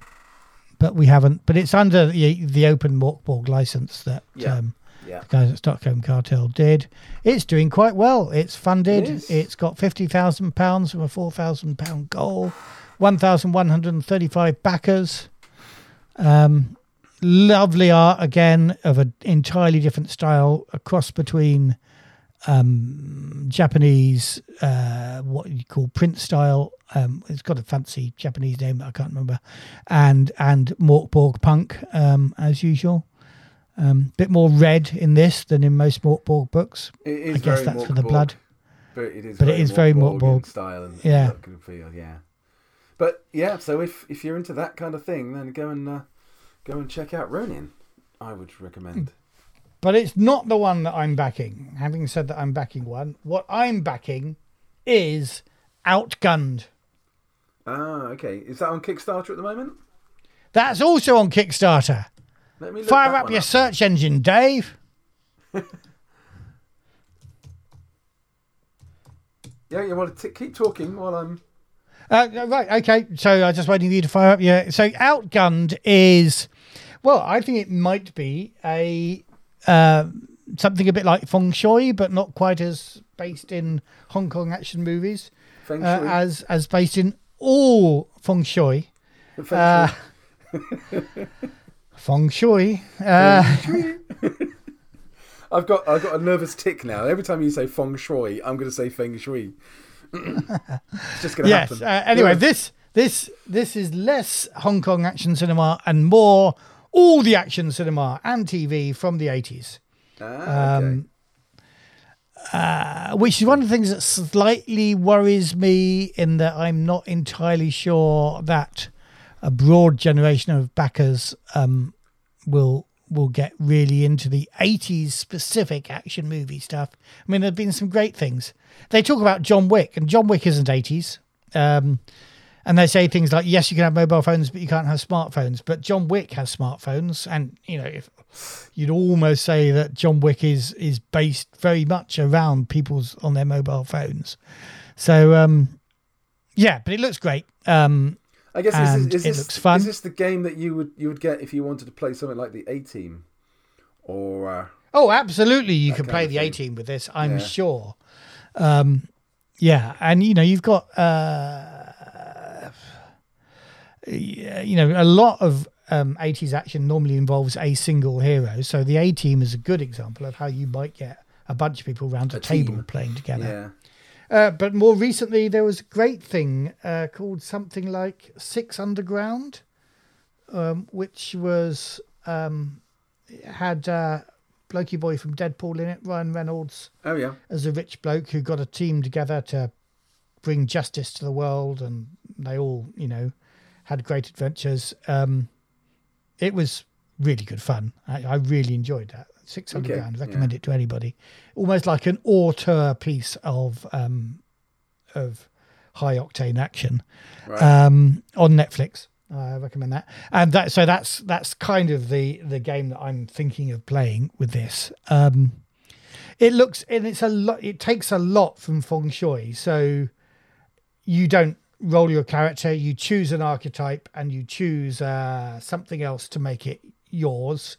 but we haven't. But it's under the the open Mork Borg license that Yeah. um, Yeah. the guys at Stockholm Kartell did. It's doing quite well. It's funded. It it's got fifty thousand pounds from a four thousand pound goal. One thousand one hundred and thirty-five backers. Um, lovely art again of an entirely different style, a cross between um, Japanese, uh, what you call print style. Um, it's got a fancy Japanese name that I can't remember, and and Mork Borg punk um, as usual. Um, bit more red in this than in most Mork Borg books. It is I guess very that's for the blood. But it is. But very is very Mork Borg in Mork Borg. style and Yeah. and feel. Yeah. But yeah, so if if you're into that kind of thing, then go and uh, go and check out Ronin. I would recommend. But it's not the one that I'm backing. Having said that, I'm backing one. What I'm backing is Outgunned. Ah, okay. Is that on Kickstarter at the moment? That's also on Kickstarter. Let me look Fire up your search engine, Dave. Yeah, you want to t- keep talking while I'm. Uh, right, okay. So I was just waiting for you to fire up your. So Outgunned is, well, I think it might be a uh, something a bit like Feng Shui, but not quite as based in Hong Kong action movies Feng uh, as as based in all Feng Shui. Feng uh, Shui. Feng Shui. Uh, I've got I've got a nervous tick now. Every time you say feng shui, I'm going to say feng shui. it's just going to yes. happen. Uh, anyway, this this this is less Hong Kong action cinema and more all the action cinema and TV from the 80s. Ah, okay. Um, uh, which is one of the things that slightly worries me in that I'm not entirely sure that a broad generation of backers um, will will get really into the 80s specific action movie stuff. I mean, there have been some great things. They talk about John Wick, and John Wick isn't 80s. Um, and they say things like, yes, you can have mobile phones, but you can't have smartphones. But John Wick has smartphones. And, you know, if you'd almost say that John Wick is is based very much around people's on their mobile phones. So, um, yeah, but it looks great. Um, I guess is, is, it this, looks fun. is this the game that you would you would get if you wanted to play something like the A Team, or uh, Oh, absolutely. You can play the. A team with this, I'm Yeah. sure. Um, yeah, and you know, you've got uh, you know, a lot of um, 80s action normally involves a single hero. So the A team is a good example of how you might get a bunch of people around a, A table team. playing together. yeah, Uh, but more recently, there was a great thing uh, called something like Six Underground, um, which was um, had uh, blokey boy from Deadpool in it, Ryan Reynolds, oh yeah, as a rich bloke who got a team together to bring justice to the world, and they all, you know, had great adventures. Um, it was really good fun. I, I really enjoyed that. 600 Okay, Underground, recommend it to anybody. Almost like an auteur piece of um, of high octane action right. um, on Netflix. I recommend that. And that so that's that's kind of the the game that I'm thinking of playing with this. Um, it looks and it's a lot. It takes a lot from feng shui. So you don't roll your character. You choose an archetype and you choose uh, something else to make it yours,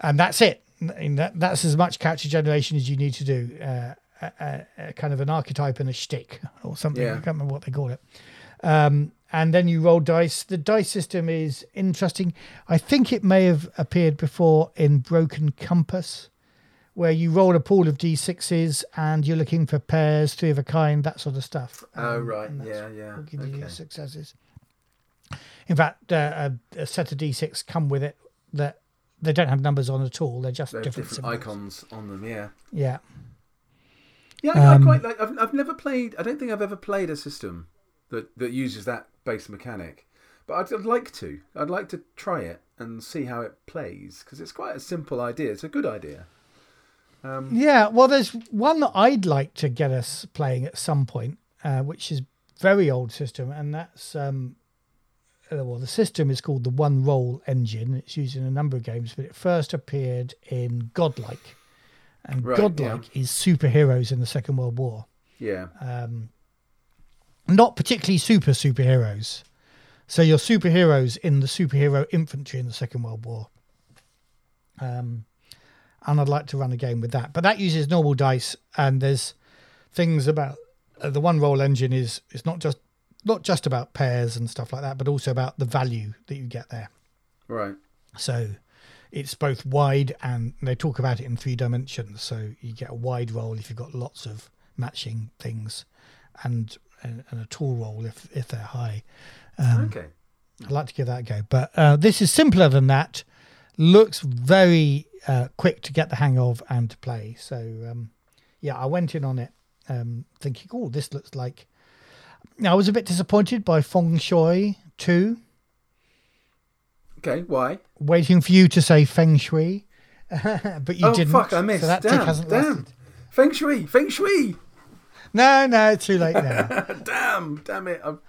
and that's it. And that, that's as much character generation as you need to do. Uh, a, a, a kind of an archetype and a shtick or something. Yeah. I can't remember what they call it. Um, and then you roll dice. The dice system is interesting. I think it may have appeared before in Broken Compass, where you roll a pool of d6s and you're looking for pairs, three of a kind, that sort of stuff. oh Um, right, yeah, yeah. give you your successes. In fact, uh, a, a set of d6 come with it that they don't have numbers on at all. They're just There are different, different icons on them. Yeah, Yeah. yeah. I, Um, I quite like. I've, I've never played. I don't think I've ever played a system that that uses that base mechanic. But I'd, I'd like to. I'd like to try it and see how it plays because it's quite a simple idea. It's a good idea. Um, Yeah, well, there's one that I'd like to get us playing at some point, uh, which is very old system, and that's um, uh, well, the system is called the One Roll Engine. It's used in a number of games, but it first appeared in Godlike, and Right, Godlike is superheroes in the Second World War. yeah. Um, not particularly super superheroes. So you're superheroes in the superhero infantry in the Second World War. Um, and I'd like to run a game with that, but that uses normal dice, and there's things about uh, the one roll engine is it's not just not just about pairs and stuff like that, but also about the value that you get there. Right. So it's both wide and they talk about it in three dimensions. So you get a wide roll if you've got lots of matching things, and and, and a tall roll if if they're high. Um, okay. I'd like to give that a go, but uh, this is simpler than that. Looks very uh, quick to get the hang of and to play. So um, yeah, I went in on it um, thinking, oh, this looks like. Now I was a bit disappointed by Feng Shui Two Okay. Why? waiting for you to say feng shui, but you oh didn't. fuck! I missed. So that tick damn. hasn't damn. lasted. Feng shui. Feng shui. No, no, too late now. damn. Damn it. I'm,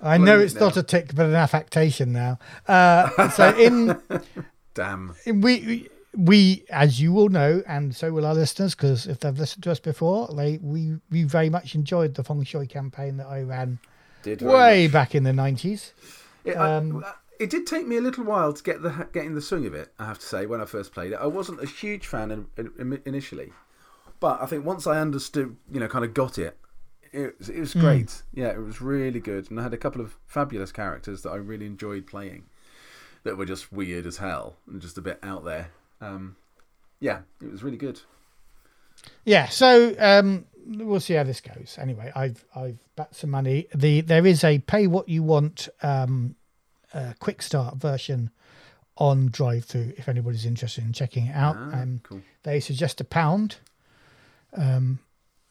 I know it's not a tick, but an affectation now. Uh, so in, damn. we we as you will know, and so will our listeners, because if they've listened to us before, they we we very much enjoyed the feng shui campaign that I ran Did way much. back in the nineties. Um, it did take me a little while to get the getting the swing of it. I have to say, when I first played it, I wasn't a huge fan in, in, initially, but I think once I understood, you know, kind of got it, it, was- it was great. Yeah, it was really good, and I had a couple of fabulous characters that I really enjoyed playing. That were just weird as hell and just a bit out there. Um, yeah, it was really good. Yeah, so um, we'll see how this goes. Anyway, I've I've bet some money. The there is a pay what you want um, uh, quick start version on DriveThru if anybody's interested in checking it out. Ah, um, cool. They suggest a pound, um,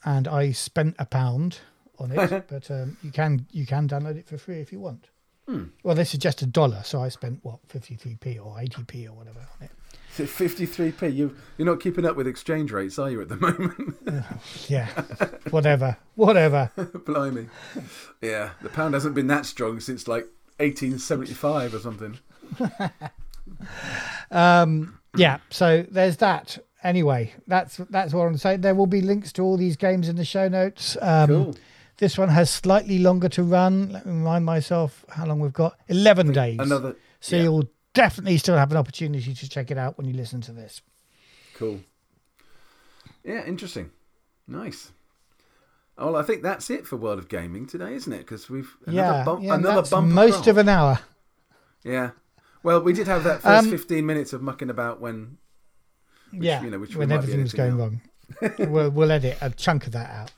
and I spent a pound on it. but um, you can you can download it for free if you want. Hmm. Well, they suggest a dollar, so I spent what fifty three p or eighty p or whatever on it 53p? You, you're not keeping up with exchange rates, are you, at the moment? Yeah, whatever, whatever. Blimey. Yeah, the pound hasn't been that strong since like 1875 or something. Um, yeah, so there's that. Anyway, that's that's what I'm saying. There will be links to all these games in the show notes. Um, Cool. This one has slightly longer to run. Let me remind myself how long we've got. Eleven days. Another. So yeah. you'll definitely still have an opportunity to check it out when you listen to this. Cool. Yeah, interesting. Nice. Well, I think that's it for World of Gaming today, isn't it? Because we've another yeah, bump, yeah another bumper most of an hour. Yeah. Well, we did have that first Um, 15 minutes of mucking about when. yeah, you know, which when everything was going wrong. we'll, we'll edit a chunk of that out.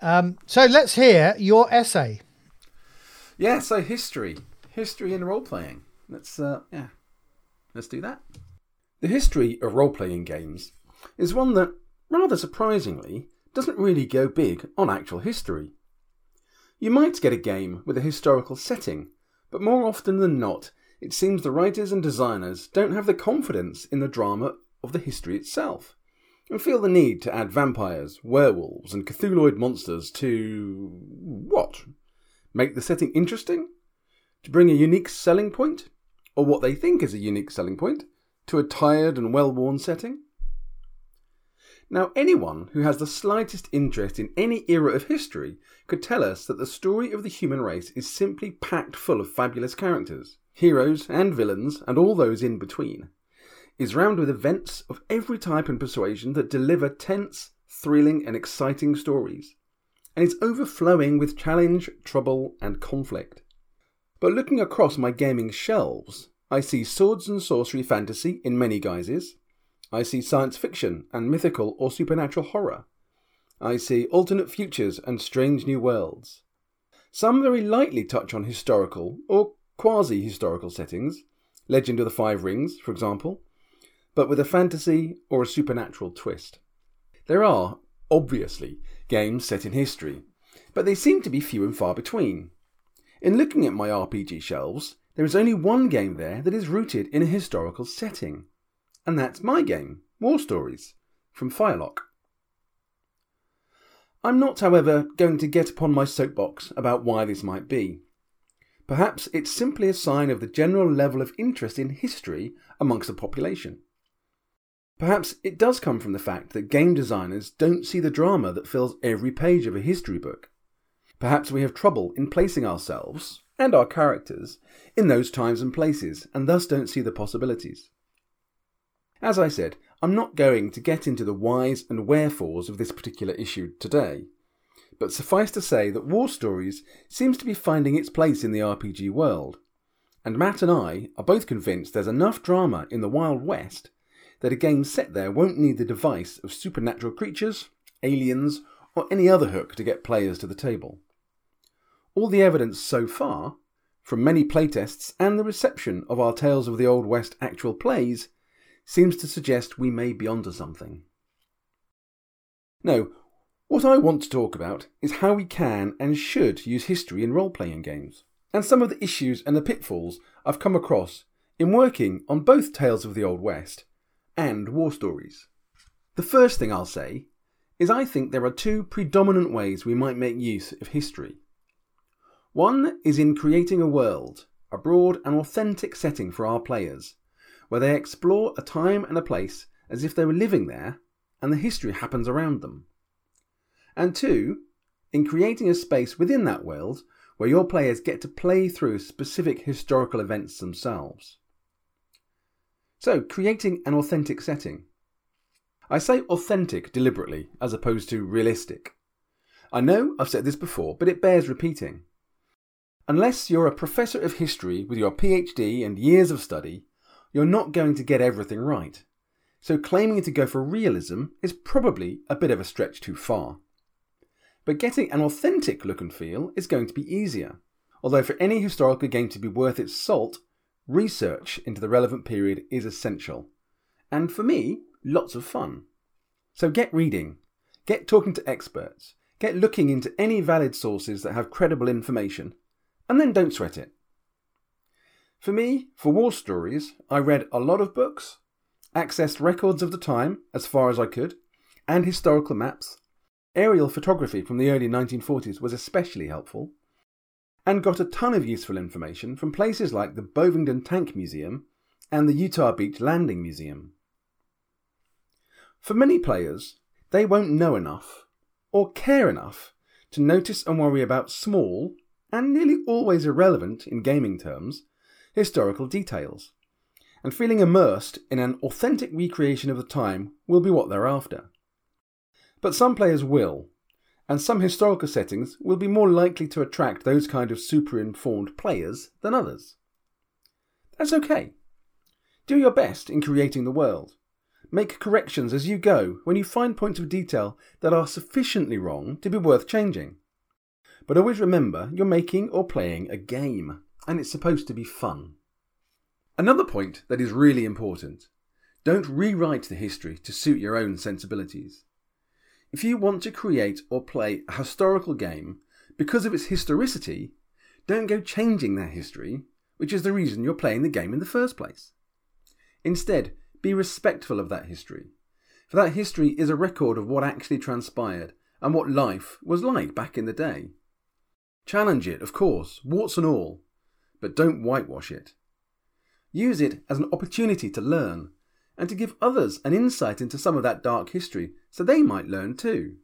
Um, so let's hear your essay. Yeah. So history, history and role playing. Let's uh, yeah, let's do that. The history of role playing games is one that, rather surprisingly, doesn't really go big on actual history. You might get a game with a historical setting, but more often than not, it seems the writers and designers don't have the confidence in the drama of the history itself, and feel the need to add vampires, werewolves, and Cthulhuid monsters to. what? Make the setting interesting? To bring a unique selling point? Or what they think is a unique selling point? To a tired and well worn setting? Now, anyone who has the slightest interest in any era of history could tell us that the story of the human race is simply packed full of fabulous characters, heroes and villains, and all those in between, is round with events of every type and persuasion that deliver tense, thrilling, and exciting stories, and is overflowing with challenge, trouble, and conflict. But looking across my gaming shelves, I see swords and sorcery fantasy in many guises. I see science fiction and mythical or supernatural horror. I see alternate futures and strange new worlds. Some very lightly touch on historical or quasi historical settings, Legend of the Five Rings, for example, but with a fantasy or a supernatural twist. There are, obviously, games set in history, but they seem to be few and far between. In looking at my RPG shelves, there is only one game there that is rooted in a historical setting, and that's my game, War Stories, from Firelock. I'm not, however, going to get upon my soapbox about why this might be. Perhaps it's simply a sign of the general level of interest in history amongst the population. Perhaps it does come from the fact that game designers don't see the drama that fills every page of a history book. Perhaps we have trouble in placing ourselves, and our characters, in those times and places, and thus don't see the possibilities. As I said, I'm not going to get into the whys and wherefores of this particular issue today, but suffice to say that War Stories seems to be finding its place in the RPG world, and Matt and I are both convinced there's enough drama in the Wild West that a game set there won't need the device of supernatural creatures, aliens, or any other hook to get players to the table. All the evidence so far, from many playtests and the reception of our Tales of the Old West actual plays, seems to suggest we may be onto something. No, what I want to talk about is how we can and should use history in role playing games, and some of the issues and the pitfalls I've come across in working on both Tales of the Old West and War Stories. The first thing I'll say is I think there are two predominant ways we might make use of history. One is in creating a world, a broad and authentic setting for our players, where they explore a time and a place as if they were living there and the history happens around them. And two, in creating a space within that world where your players get to play through specific historical events themselves. So, creating an authentic setting. I say authentic deliberately as opposed to realistic. I know I've said this before, but it bears repeating. Unless you're a professor of history with your PhD and years of study, you're not going to get everything right. So claiming to go for realism is probably a bit of a stretch too far. But getting an authentic look and feel is going to be easier. Although for any historical game to be worth its salt, research into the relevant period is essential. And for me, lots of fun. So get reading, get talking to experts, get looking into any valid sources that have credible information, and then don't sweat it. For me, for war stories, I read a lot of books, accessed records of the time as far as I could, and historical maps. Aerial photography from the early 1940s was especially helpful, and got a ton of useful information from places like the Bovington Tank Museum and the Utah Beach Landing Museum. For many players, they won't know enough or care enough to notice and worry about small, and nearly always irrelevant in gaming terms, historical details. And feeling immersed in an authentic recreation of the time will be what they're after. But some players will, and some historical settings will be more likely to attract those kind of super informed players than others. That's okay. Do your best in creating the world. Make corrections as you go when you find points of detail that are sufficiently wrong to be worth changing. But always remember you're making or playing a game, and it's supposed to be fun. Another point that is really important don't rewrite the history to suit your own sensibilities. If you want to create or play a historical game because of its historicity, don't go changing that history, which is the reason you're playing the game in the first place. Instead, be respectful of that history, for that history is a record of what actually transpired and what life was like back in the day. Challenge it, of course, warts and all, but don't whitewash it. Use it as an opportunity to learn and to give others an insight into some of that dark history so they might learn too.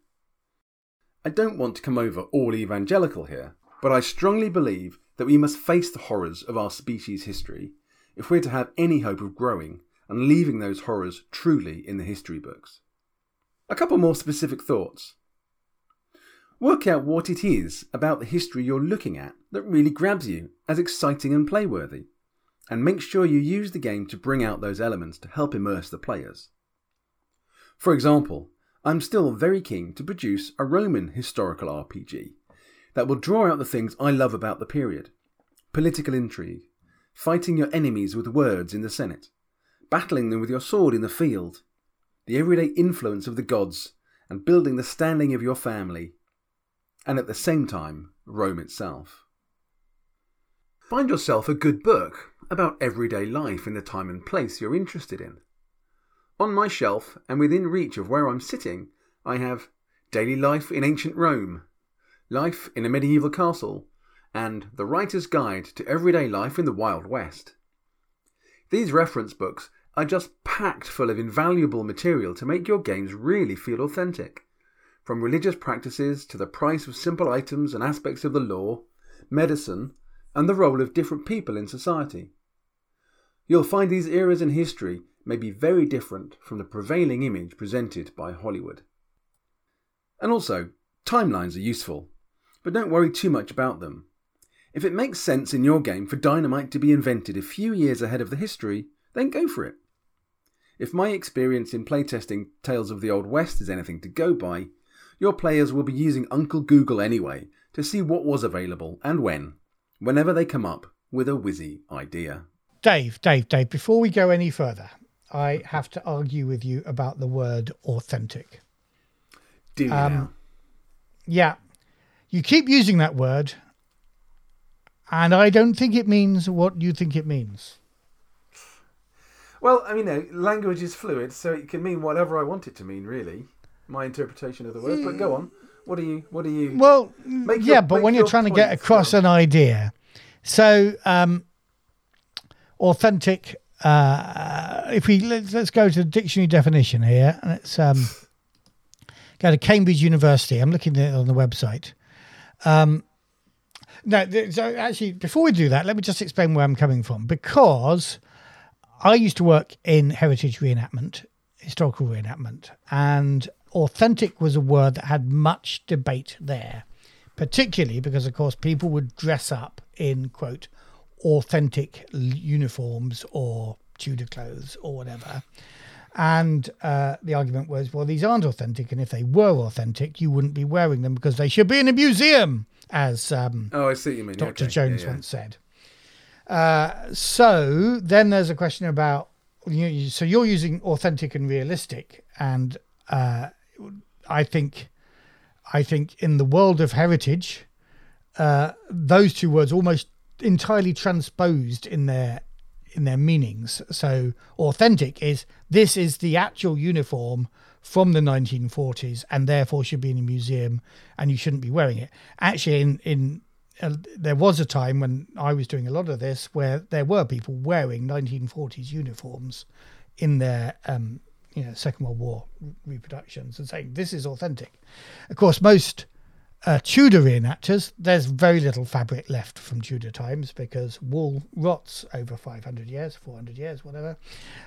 I don't want to come over all evangelical here, but I strongly believe that we must face the horrors of our species' history if we're to have any hope of growing and leaving those horrors truly in the history books. A couple more specific thoughts. Work out what it is about the history you're looking at that really grabs you as exciting and playworthy and make sure you use the game to bring out those elements to help immerse the players. For example, I'm still very keen to produce a Roman historical RPG that will draw out the things I love about the period political intrigue, fighting your enemies with words in the Senate, battling them with your sword in the field, the everyday influence of the gods, and building the standing of your family, and at the same time, Rome itself. Find yourself a good book about everyday life in the time and place you're interested in. On my shelf and within reach of where I'm sitting, I have Daily Life in Ancient Rome, Life in a Medieval Castle, and The Writer's Guide to Everyday Life in the Wild West. These reference books are just packed full of invaluable material to make your games really feel authentic. From religious practices to the price of simple items and aspects of the law, medicine, and the role of different people in society. You'll find these eras in history may be very different from the prevailing image presented by Hollywood. And also, timelines are useful, but don't worry too much about them. If it makes sense in your game for dynamite to be invented a few years ahead of the history, then go for it. If my experience in playtesting Tales of the Old West is anything to go by, your players will be using Uncle Google anyway to see what was available and when, whenever they come up with a whizzy idea. Dave, Dave, Dave, before we go any further, I have to argue with you about the word authentic. Do um, now. Yeah. You keep using that word, and I don't think it means what you think it means. Well, I mean, no, language is fluid, so it can mean whatever I want it to mean. Really, my interpretation of the word. But go on. What do you? What do you? Well, yeah, but when you're trying to get across an idea, so um, authentic. Uh, if we let's, let's go to the dictionary definition here, and it's um, go to Cambridge University. I'm looking at it on the website. Um, no, so actually, before we do that, let me just explain where I'm coming from because I used to work in heritage reenactment, historical reenactment, and authentic was a word that had much debate there particularly because, of course, people would dress up in quote authentic uniforms or Tudor clothes or whatever. And uh, the argument was, well, these aren't authentic, and if they were authentic, you wouldn't be wearing them because they should be in a museum, as um, Oh, I see what you mean. Dr. Okay, Jones yeah, yeah. once said. Uh, so then there's a question about you you- so you're using authentic and realistic, and uh, I think I think in the world of heritage, uh, those two words almost entirely transposed in their in their meanings. So authentic is this is the actual uniform from the 1940s and therefore should be in a museum and you shouldn't be wearing it. Actually, in in uh, there was a time when I was doing a lot of this where there were people wearing 1940s uniforms in their um, you know Second World War reproductions and saying this is authentic. Of course, most uh, Tudor reenactors, there's very little fabric left from Tudor times because wool rots over 500 years, 400 years, whatever.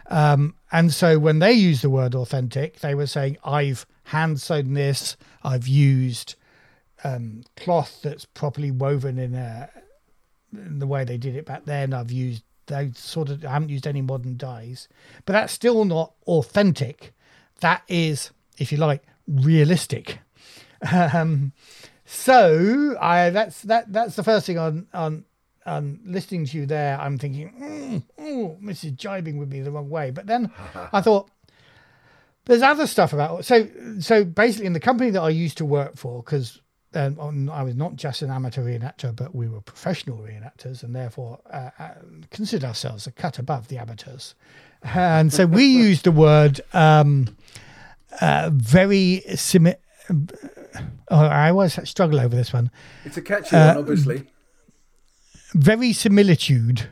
Um, and so when they used the word authentic, they were saying, I've hand sewn this, I've used um, cloth that's properly woven in, a, in the way they did it back then. I've used, they sort of, I haven't used any modern dyes, but that's still not authentic. That is, if you like, realistic. Um, so I that's that that's the first thing on on on listening to you there. I'm thinking, mm, oh, Mrs. Jibing with me the wrong way. But then I thought there's other stuff about so so basically in the company that I used to work for because. Um, I was not just an amateur reenactor, but we were professional reenactors, and therefore uh, uh, considered ourselves a cut above the amateurs. And so we used the word um, uh, very similar. Oh, I always struggle over this one. It's a catchy Uh, one, obviously. Very similitude.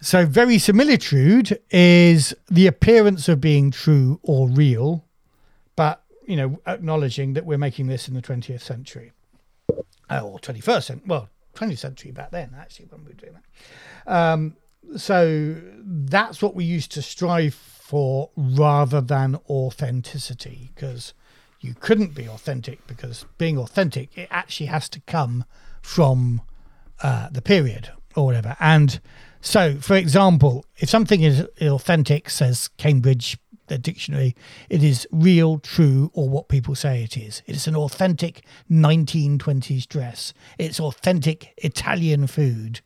So, verisimilitude is the appearance of being true or real, you know, acknowledging that we're making this in the 20th century uh, or 21st century. Well, 20th century back then, actually, when we were doing that. Um, so that's what we used to strive for rather than authenticity because you couldn't be authentic because being authentic it actually has to come from uh, the period or whatever and so for example if something is authentic says cambridge the dictionary it is real true or what people say it is it is an authentic 1920s dress it's authentic italian food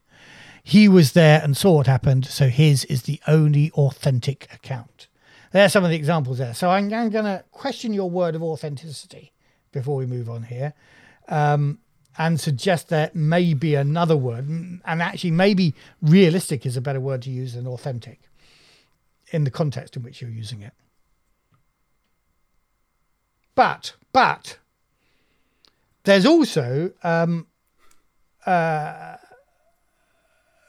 he was there and saw what happened, so his is the only authentic account. There are some of the examples there. So I'm, I'm going to question your word of authenticity before we move on here um, and suggest there may be another word. And actually, maybe realistic is a better word to use than authentic in the context in which you're using it. But, but, there's also um, uh,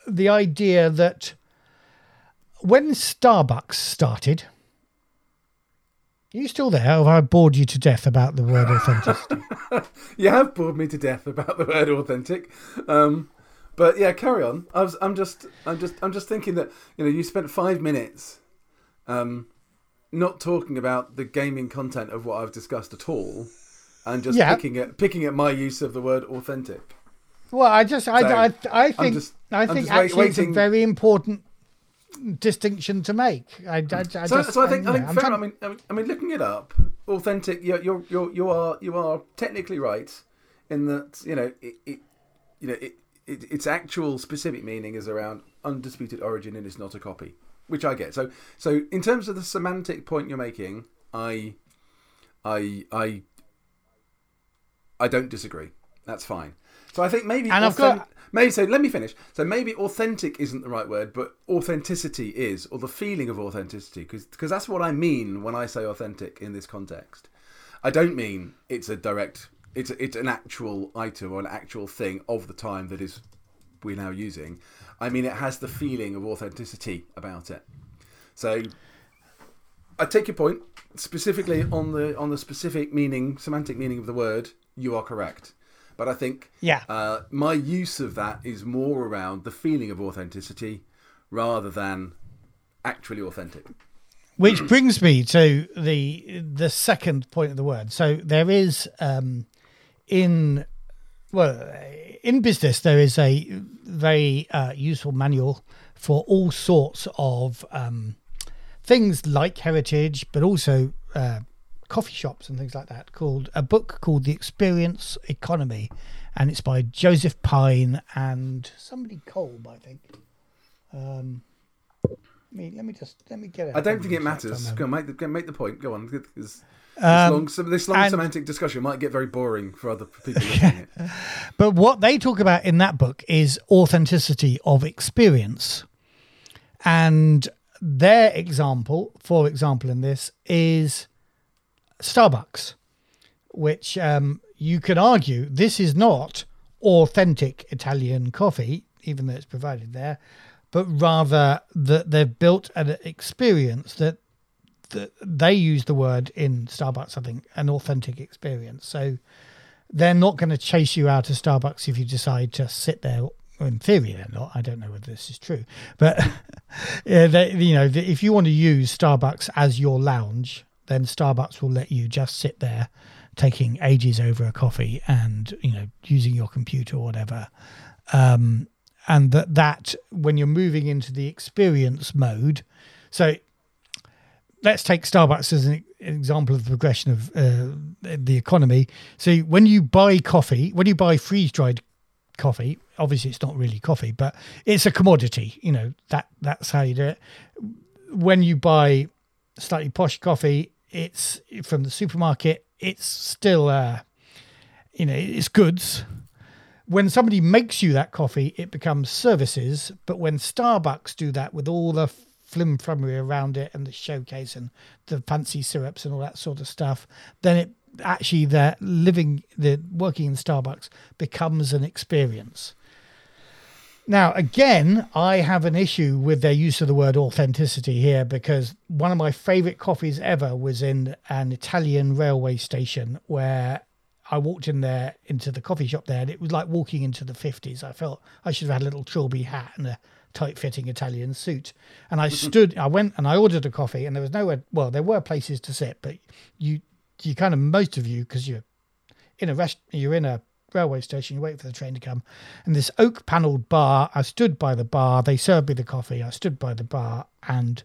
the idea that when Starbucks started, are you still there? Or have I bored you to death about the word authenticity? You have bored me to death about the word authentic. Um, but yeah, carry on. I I'm just, I'm just, I'm just thinking that you know you spent five minutes, um, not talking about the gaming content of what I've discussed at all, and just Yeah. picking at picking at my use of the word authentic. well, I just, I, So, I, I think, just- I think actually it's a very important distinction to make. I, I, I So, just, so I think, I think, I'm fair, I I mean, I mean, looking it up, authentic. You're, you're, you're, you are, you are technically right in that you know, it, it you know, it, it, its actual specific meaning is around undisputed origin and it's not a copy, which I get. So, so in terms of the semantic point you're making, I, I, I, I don't disagree. That's fine. So I think maybe And I've got- maybe so let me finish so maybe authentic isn't the right word but authenticity is or the feeling of authenticity because that's what i mean when i say authentic in this context i don't mean it's a direct it's it's an actual item or an actual thing of the time that is we're now using i mean it has the feeling of authenticity about it so i take your point specifically on the on the specific meaning semantic meaning of the word you are correct but i think Yeah. uh, my use of that is more around the feeling of authenticity rather than actually authentic. Which brings me to the the second point of the word. So there is um, in well, in business, there is a very uh, useful manual for all sorts of um, things like heritage, but also uh, coffee shops and things like that. Called a book called The Experience Economy, and it's by Joseph Pine and somebody Kolb, I think. Um, let me let me just let me get it. I don't think it matters. Go on, make the, make the point. Go on. 'Cause This Um, long, this long and- semantic discussion might get very boring for other people it. But what they talk about in that book is authenticity of experience. And their example, for example, in this is Starbucks, which um, you can argue this is not authentic Italian coffee, even though it's provided there, but rather that they've built an experience that they use the word in Starbucks, I think, an authentic experience. So they're not going to chase you out of Starbucks if you decide to sit there. In theory, they're not. I don't know whether this is true, but yeah, they, you know, if you want to use Starbucks as your lounge, then Starbucks will let you just sit there, taking ages over a coffee and you know using your computer or whatever. Um, and that that when you're moving into the experience mode, so let's take Starbucks as an example of the progression of uh, the economy. So when you buy coffee, when you buy freeze dried coffee, obviously it's not really coffee, but it's a commodity. You know that that's how you do it. When you buy slightly posh coffee, it's from the supermarket. It's still, uh, you know, it's goods. When somebody makes you that coffee, it becomes services. But when Starbucks do that with all the flim flummery around it and the showcase and the fancy syrups and all that sort of stuff, then it actually the living the working in Starbucks becomes an experience. Now, again, I have an issue with their use of the word authenticity here because one of my favorite coffees ever was in an Italian railway station where I walked in there into the coffee shop there and it was like walking into the 50s. I felt I should have had a little trilby hat and a tight fitting Italian suit. And I stood, I went and I ordered a coffee and there was nowhere, well, there were places to sit, but you, you kind of, most of you, because you're in a rest, you're in a railway station, you wait for the train to come, and this oak panelled bar. I stood by the bar. They served me the coffee. I stood by the bar and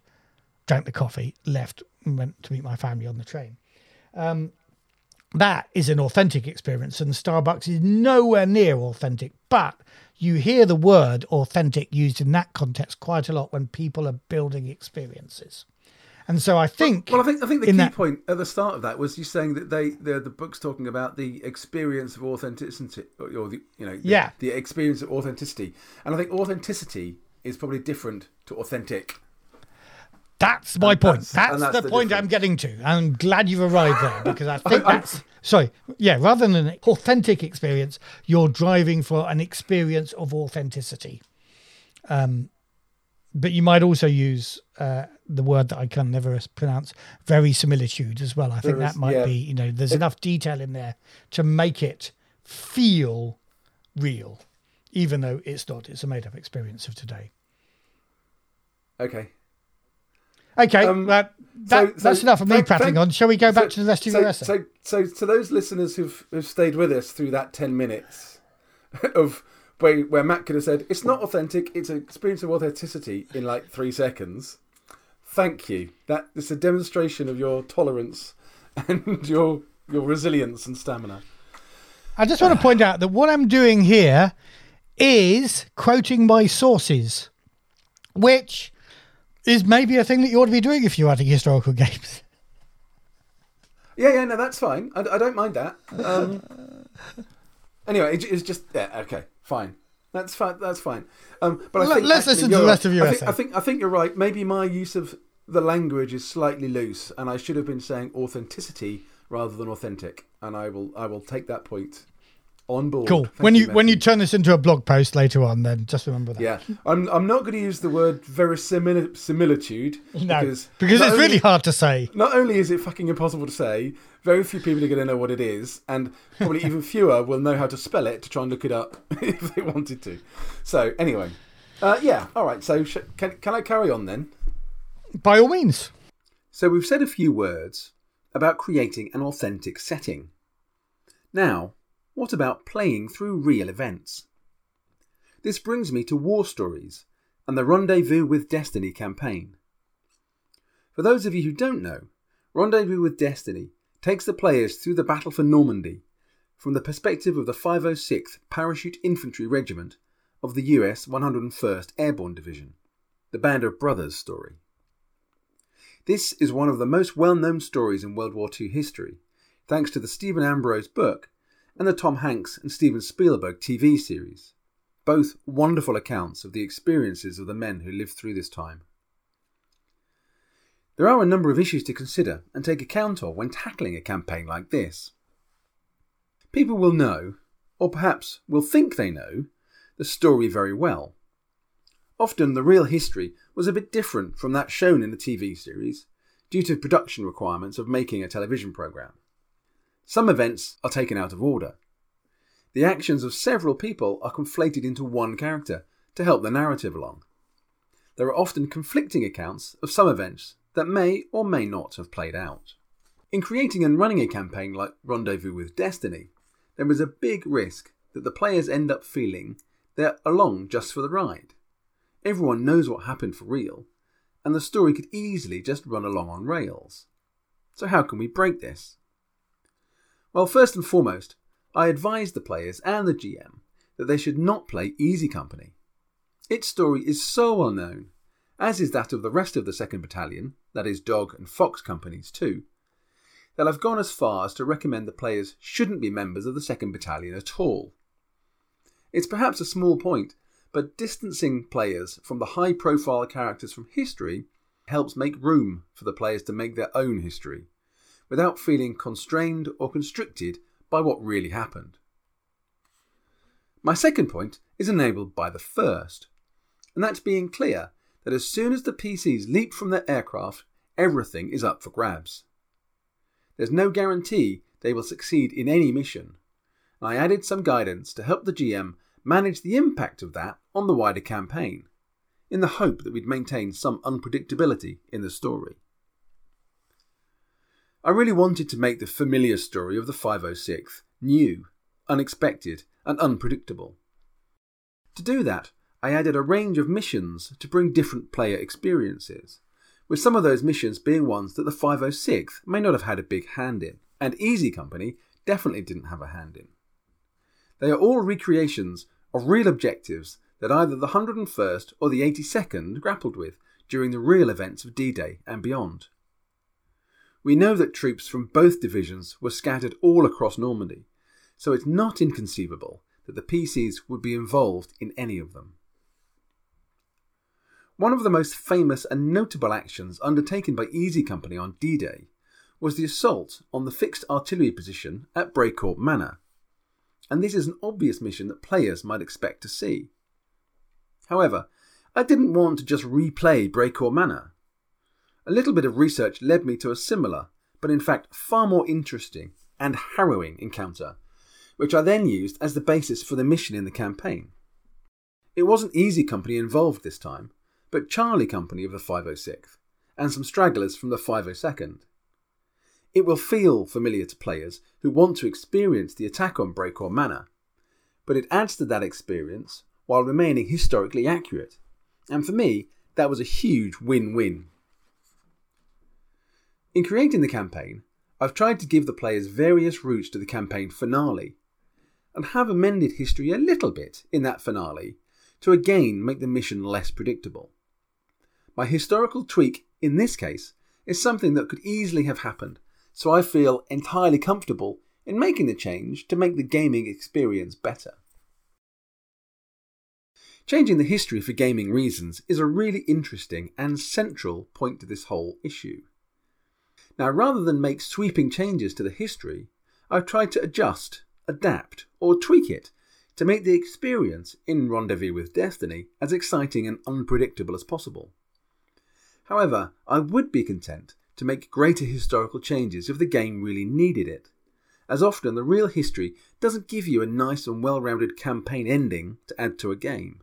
drank the coffee. Left and went to meet my family on the train. Um, that is an authentic experience, and Starbucks is nowhere near authentic. But you hear the word authentic used in that context quite a lot when people are building experiences. And so I think, Well, I think I think the key that- point at the start of that was you saying that they the the book's talking about the experience of authenticity or the you know the, Yeah. the experience of authenticity, and I think authenticity is probably different to authentic. That's my And point. that's- That's, that's the, the point I'm getting to. I'm glad you've arrived there because I think I'm- that's sorry. Yeah, rather than an authentic experience, you're driving for an experience of authenticity. Um, but you might also use uh, the word that I can never pronounce, verisimilitude as well. I think that might yeah. be, you know, there's enough detail in there to make it feel real, even though it's not. It's a made up experience of today. Okay. Okay, Um, that, that, so- so that's enough of me thank- prattling thank- on. Shall we go back so- to the rest of so, your essay? So, so, to those listeners who've, who've stayed with us through that 10 minutes of where, where Matt could have said, it's not authentic, it's an experience of authenticity in like three seconds. Thank you. That is a demonstration of your tolerance and your your resilience and stamina. I just want to point out that what I'm doing here is quoting my sources, which is maybe a thing that you ought to be doing if you're writing historical games. Yeah, yeah, no, that's fine. I, I don't mind that. Um, anyway, it, it's just yeah, okay, fine. That's fine. That's fine. Um, but I Let- think let's listen to the rest of your I think, essay. I think I think you're right. Maybe my use of the language is slightly loose, and I should have been saying authenticity rather than authentic. And I will I will take that point on board. Cool. Thank when you when you turn this into a blog post later on, then just remember that. yeah, I'm I'm not going to use the word verisimilitude No, because because, it's only- really hard to say. not only is it fucking impossible to say, very few people are going to know what it is, and probably even fewer will know how to spell it to try and look it up if they wanted to. So, anyway, uh, yeah, all right. So, sh- can, can I carry on then? By all means. So, we've said a few words about creating an authentic setting. Now, what about playing through real events? This brings me to War Stories and the Rendezvous with Destiny campaign. For those of you who don't know, Rendezvous with Destiny takes the players through the battle for Normandy from the perspective of the 506th Parachute Infantry Regiment of the US 101st Airborne Division, the Band of Brothers story. This is one of the most well known stories in World War II history, thanks to the Stephen Ambrose book and the Tom Hanks and Steven Spielberg TV series, both wonderful accounts of the experiences of the men who lived through this time. There are a number of issues to consider and take account of when tackling a campaign like this. People will know, or perhaps will think they know, the story very well. Often the real history was a bit different from that shown in the TV series, due to production requirements of making a television programme. Some events are taken out of order. The actions of several people are conflated into one character to help the narrative along. There are often conflicting accounts of some events that may or may not have played out. In creating and running a campaign like Rendezvous with Destiny, there is a big risk that the players end up feeling they're along just for the ride. Everyone knows what happened for real, and the story could easily just run along on rails. So, how can we break this? Well, first and foremost, I advise the players and the GM that they should not play Easy Company. Its story is so well known as is that of the rest of the 2nd Battalion, that is, Dog and Fox companies too, that I've gone as far as to recommend the players shouldn't be members of the 2nd Battalion at all. It's perhaps a small point, but distancing players from the high profile characters from history helps make room for the players to make their own history, without feeling constrained or constricted by what really happened. My second point is enabled by the first, and that's being clear that as soon as the PCs leap from their aircraft, everything is up for grabs. There's no guarantee they will succeed in any mission. I added some guidance to help the GM manage the impact of that on the wider campaign, in the hope that we'd maintain some unpredictability in the story. I really wanted to make the familiar story of the 506th new, unexpected, and unpredictable. To do that, I added a range of missions to bring different player experiences, with some of those missions being ones that the 506th may not have had a big hand in, and Easy Company definitely didn't have a hand in. They are all recreations of real objectives that either the 101st or the 82nd grappled with during the real events of D Day and beyond. We know that troops from both divisions were scattered all across Normandy, so it's not inconceivable that the PCs would be involved in any of them. One of the most famous and notable actions undertaken by Easy Company on D Day was the assault on the fixed artillery position at Brécourt Manor, and this is an obvious mission that players might expect to see. However, I didn't want to just replay Brécourt Manor. A little bit of research led me to a similar, but in fact far more interesting and harrowing encounter, which I then used as the basis for the mission in the campaign. It wasn't Easy Company involved this time, but Charlie Company of the 506th, and some stragglers from the 502nd. It will feel familiar to players who want to experience the attack on Brécourt Manor, but it adds to that experience while remaining historically accurate, and for me, that was a huge win win. In creating the campaign, I've tried to give the players various routes to the campaign finale, and have amended history a little bit in that finale to again make the mission less predictable. My historical tweak in this case is something that could easily have happened, so I feel entirely comfortable in making the change to make the gaming experience better. Changing the history for gaming reasons is a really interesting and central point to this whole issue. Now, rather than make sweeping changes to the history, I've tried to adjust, adapt, or tweak it to make the experience in Rendezvous with Destiny as exciting and unpredictable as possible. However, I would be content to make greater historical changes if the game really needed it, as often the real history doesn't give you a nice and well rounded campaign ending to add to a game.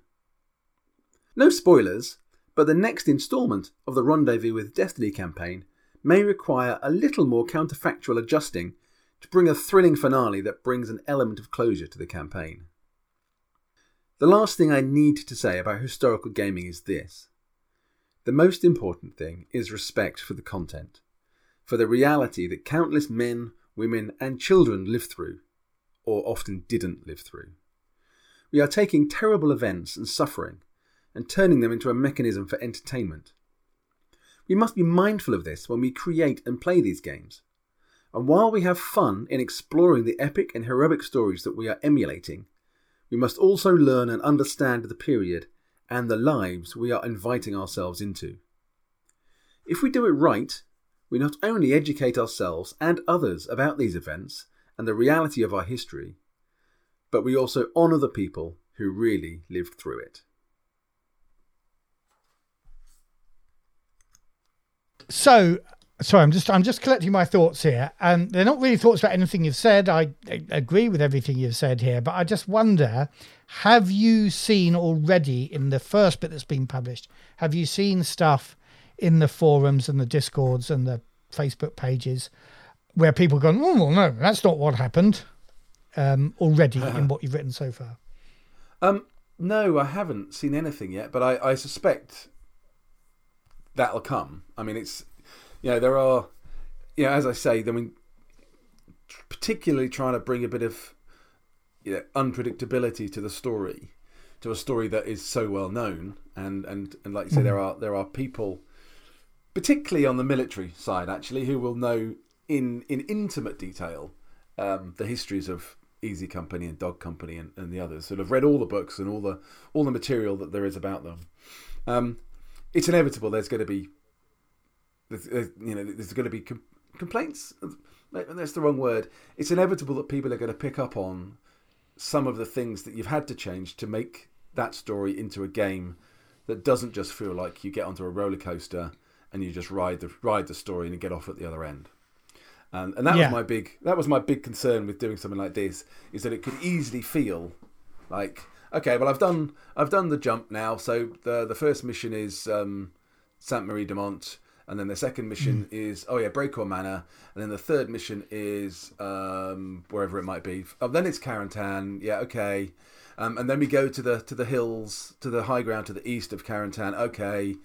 No spoilers, but the next instalment of the Rendezvous with Destiny campaign may require a little more counterfactual adjusting to bring a thrilling finale that brings an element of closure to the campaign. The last thing I need to say about historical gaming is this. The most important thing is respect for the content, for the reality that countless men, women, and children lived through, or often didn't live through. We are taking terrible events and suffering and turning them into a mechanism for entertainment. We must be mindful of this when we create and play these games. And while we have fun in exploring the epic and heroic stories that we are emulating, we must also learn and understand the period and the lives we are inviting ourselves into. If we do it right, we not only educate ourselves and others about these events and the reality of our history, but we also honour the people who really lived through it. So, sorry, I'm just I'm just collecting my thoughts here, and they're not really thoughts about anything you've said. I, I agree with everything you've said here, but I just wonder: Have you seen already in the first bit that's been published? Have you seen stuff in the forums and the discords and the Facebook pages where people go, "Oh well, no, that's not what happened." Um, already in what you've written so far. Um, no, I haven't seen anything yet, but I, I suspect that'll come. I mean, it's you know there are you know as I say, I mean, particularly trying to bring a bit of you know, unpredictability to the story, to a story that is so well known, and and and like you say, there are there are people, particularly on the military side, actually, who will know in in intimate detail um, the histories of Easy Company and Dog Company and, and the others. Sort of read all the books and all the all the material that there is about them. Um, it's inevitable. There's going to be, there's, there's, you know, there's going to be com- complaints. That's the wrong word. It's inevitable that people are going to pick up on some of the things that you've had to change to make that story into a game that doesn't just feel like you get onto a roller coaster and you just ride the ride the story and get off at the other end. And, and that Yeah. was my big that was my big concern with doing something like this is that it could easily feel like okay, well I've done I've done the jump now. So the the first mission is um, Sainte Marie de Mont, and then the second mission is oh yeah Brécourt Manor, and then the third mission is um, wherever it might be. Oh, then it's Carentan. Yeah, okay. Um, and then we go to the to the hills, to the high ground to the east of Carentan. Okay,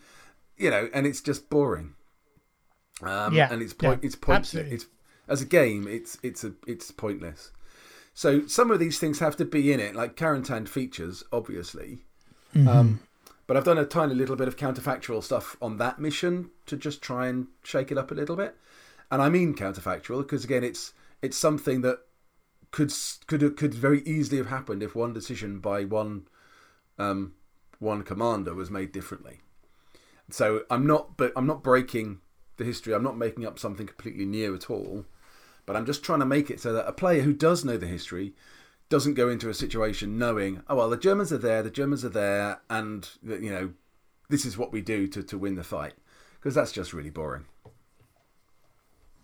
you know, and it's just boring. Um, Yeah, and it's point yeah, it's point absolutely. it's as a game it's it's a it's pointless. So some of these things have to be in it, like Carentan features, obviously. Mm-hmm. Um, but I've done a tiny little bit of counterfactual stuff on that mission to just try and shake it up a little bit. And I mean counterfactual because again, it's it's something that could could could very easily have happened if one decision by one um, one commander was made differently. So I'm not, but I'm not breaking the history. I'm not making up something completely new at all. But I'm just trying to make it so that a player who does know the history doesn't go into a situation knowing, oh well, the Germans are there, the Germans are there, and you know, this is what we do to to win the fight, because that's just really boring.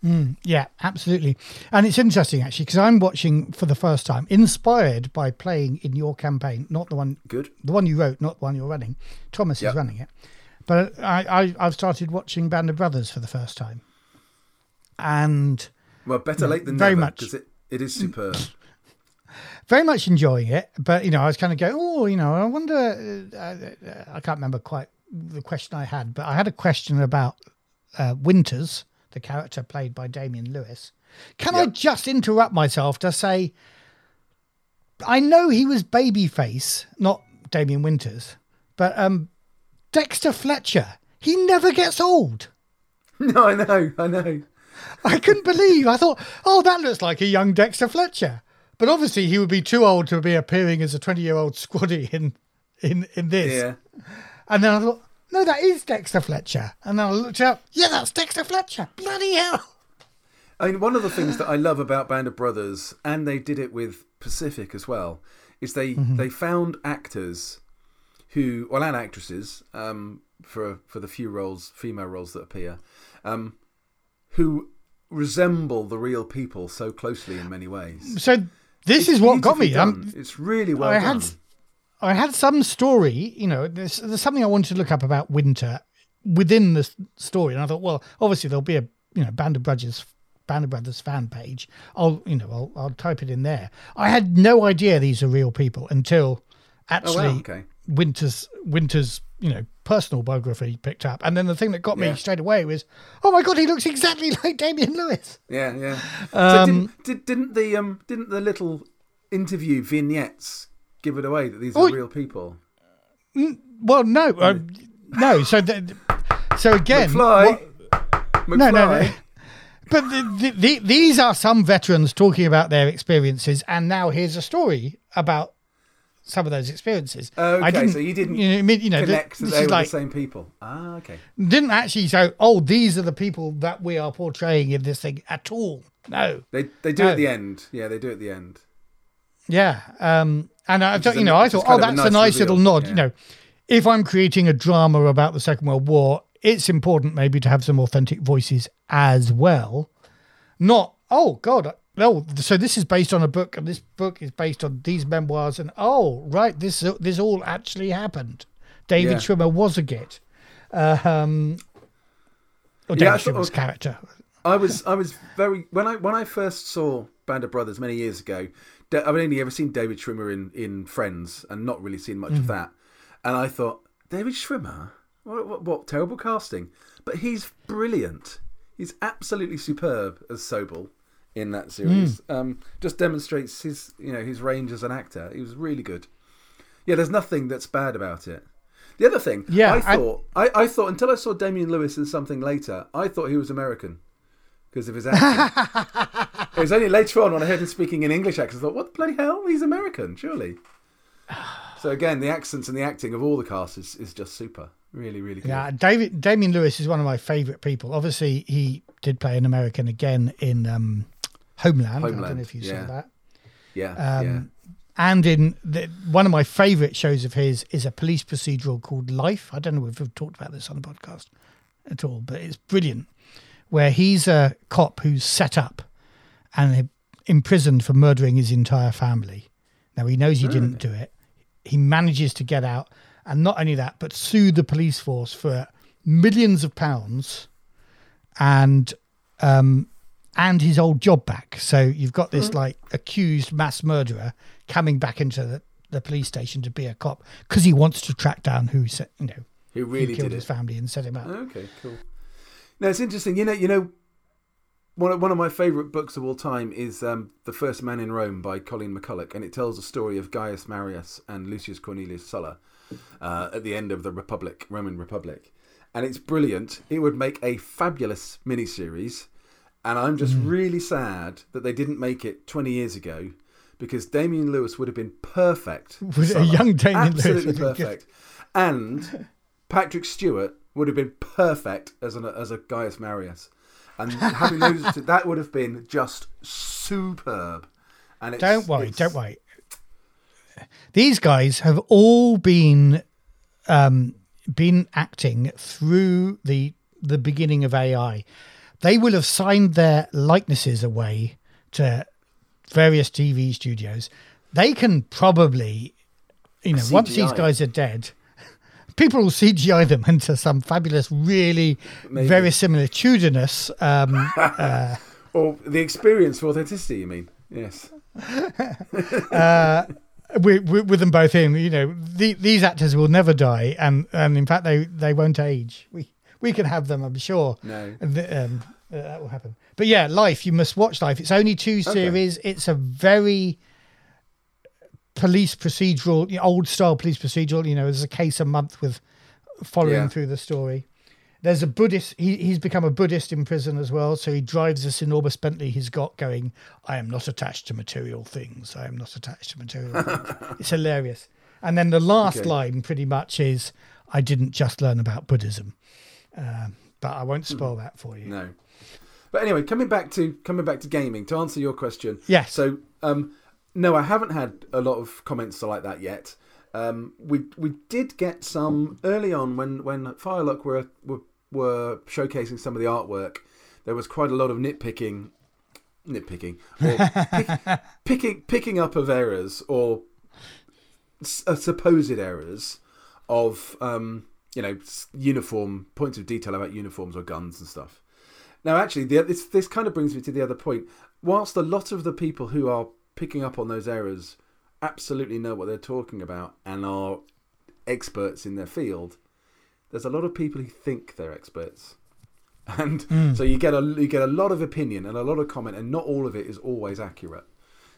Mm, yeah, absolutely. And it's interesting actually because I'm watching for the first time, inspired by playing in your campaign, not the one Good. the one you wrote, not the one you're running. Thomas Yep. is running it. But I, I I've started watching Band of Brothers for the first time. And Well, better late than very never, much. because it, it is superb. very much enjoying it. But you know, I was kind of going, oh, you know, I wonder. Uh, uh, I can't remember quite the question I had, but I had a question about uh, Winters, the character played by Damian Lewis. Can I just interrupt myself to say, I know he was babyface, not Damien Winters, but um, Dexter Fletcher. He never gets old. no, I know, I know. I couldn't believe. I thought, oh, that looks like a young Dexter Fletcher. But obviously, he would be too old to be appearing as a twenty-year-old squaddy in in in this. Yeah. And then I thought, no, that is Dexter Fletcher. And then I looked up, yeah, that's Dexter Fletcher. Bloody hell! I mean, one of the things that I love about Band of Brothers, and they did it with Pacific as well, is they they found actors who, well, and actresses um, for for the few roles, female roles that appear, um, who resemble the real people so closely in many ways. So this It's is what got me. Um, it's really well I done. had I had some story, you know, there's, there's something I wanted to look up about winter within the story, and I thought, well, obviously there'll be a you know Band of Brothers Banner Brothers fan page. I'll you know I'll, I'll type it in there. I had no idea these are real people until actually Oh, wow, okay. Winter's Winter's you know personal biography picked up, and then the thing that got me Yeah. straight away was, oh my god, he looks exactly like Damian Lewis. Yeah, yeah. Um, so didn't, did, didn't the um didn't the little interview vignettes give it away that these are Oh, real people? Well, no, uh, no. So the, so again, McFly. what- McFly. no, no, no. But the, the, these are some veterans talking about their experiences, and now here's a story about some of those experiences. Okay, so you didn't you know, I mean, you know, Connect this they were like the same people. Ah, okay. didn't actually say, "Oh, these are the people that we are portraying in this thing" at all. No, They they do No. at the end. Yeah, they do at the end. yeah, um, and I thought, you know, I thought, oh, a that's a nice nice little nod. yeah. You know, if I'm creating a drama about the Second World War, it's important maybe to have some authentic voices as well. Not, oh God, no. So this is based on a book, and this book is based on these memoirs, and oh, right, this this all actually happened. David Yeah. Schwimmer was a git. Um, or Yeah, David thought- Schwimmer's character. I was I was very when I when I first saw Band of Brothers many years ago. I've only ever seen David Schwimmer in in Friends and not really seen much Mm. of that. And I thought David Schwimmer, what, what, what terrible casting, but he's brilliant. He's absolutely superb as Sobel in that series. Mm. Um, just demonstrates his you know his range as an actor. He was really good. Yeah, there's nothing that's bad about it. The other thing, Yeah, I I- thought I, I thought until I saw Damian Lewis in something later, I thought he was American because of his accent. it was only later on when I heard him speaking in English accents, I thought, what the bloody hell? He's American, surely. So again, the accents and the acting of all the cast is, is just super. Really, really good. Yeah, David Damian Lewis is one of my favourite people. Obviously, he did play an American again in um, Homeland. I don't know if you yeah. saw that. Yeah, Um, yeah. And in the, one of my favourite shows of his is a police procedural called Life. I don't know if we've talked about this on the podcast at all, but it's brilliant. Where he's a cop who's set up and imprisoned for murdering his entire family. Now he knows he didn't do it. He manages to get out, and not only that, but sue the police force for millions of pounds, and um, and his old job back. So you've got this like accused mass murderer coming back into the, the police station to be a cop because he wants to track down who set, you know Who who really killed did his family and set him up. Okay, cool. Now it's interesting. You know, you know, one of, one of my favourite books of all time is um, "The First Man in Rome" by Colleen McCullough, and it tells the story of Gaius Marius and Lucius Cornelius Sulla uh, at the end of the Republic, Roman Republic, and it's brilliant. It would make a fabulous miniseries, and I'm just really sad that they didn't make it 20 years ago. Because Damian Lewis would have been perfect. Would a young Damian Lewis absolutely been good? perfect, and Patrick Stewart would have been perfect as an as a Gaius Marius, and having those two, that would have been just superb. And it's, Don't worry, don't worry. These guys have all been um, been acting through the the beginning of AI. They will have signed their likenesses away to various TV studios. They can probably, you know, once these guys are dead, people will CGI them into some fabulous, really Maybe. verisimilitudinous um, Or the experience for authenticity. You mean? Yes. with, with, with them both in. You know, the, these actors will never die, and and in fact they they won't age. We we can have them, I'm sure. No. And the- um, uh, that will happen. But yeah, Life. You must watch Life. It's only two series. It's a very police procedural, you know, old style police procedural. You know, there's a case a month with following Yeah. through the story. There's a Buddhist. He, he's become a Buddhist in prison as well. So he drives this enormous Bentley he's got, going, "I am not attached to material things. I am not attached to material things." It's hilarious. And then the last Okay. line, pretty much, is, "I didn't just learn about Buddhism," um, but I won't spoil that for you. No. But anyway, coming back to coming back to gaming to answer your question. Yes. So um, no, I haven't had a lot of comments like that yet. Um, we we did get some early on when when Firelock were were were showcasing some of the artwork. There was quite a lot of nitpicking, nitpicking, or pick, picking picking up of errors or s- uh, supposed errors of um, you know uniform points of detail about uniforms or guns and stuff. Now, actually, the, this this kind of brings me to the other point. Whilst a lot of the people who are picking up on those errors absolutely know what they're talking about and are experts in their field, there's a lot of people who think they're experts, and Mm. so you get a you get a lot of opinion and a lot of comment, and not all of it is always accurate.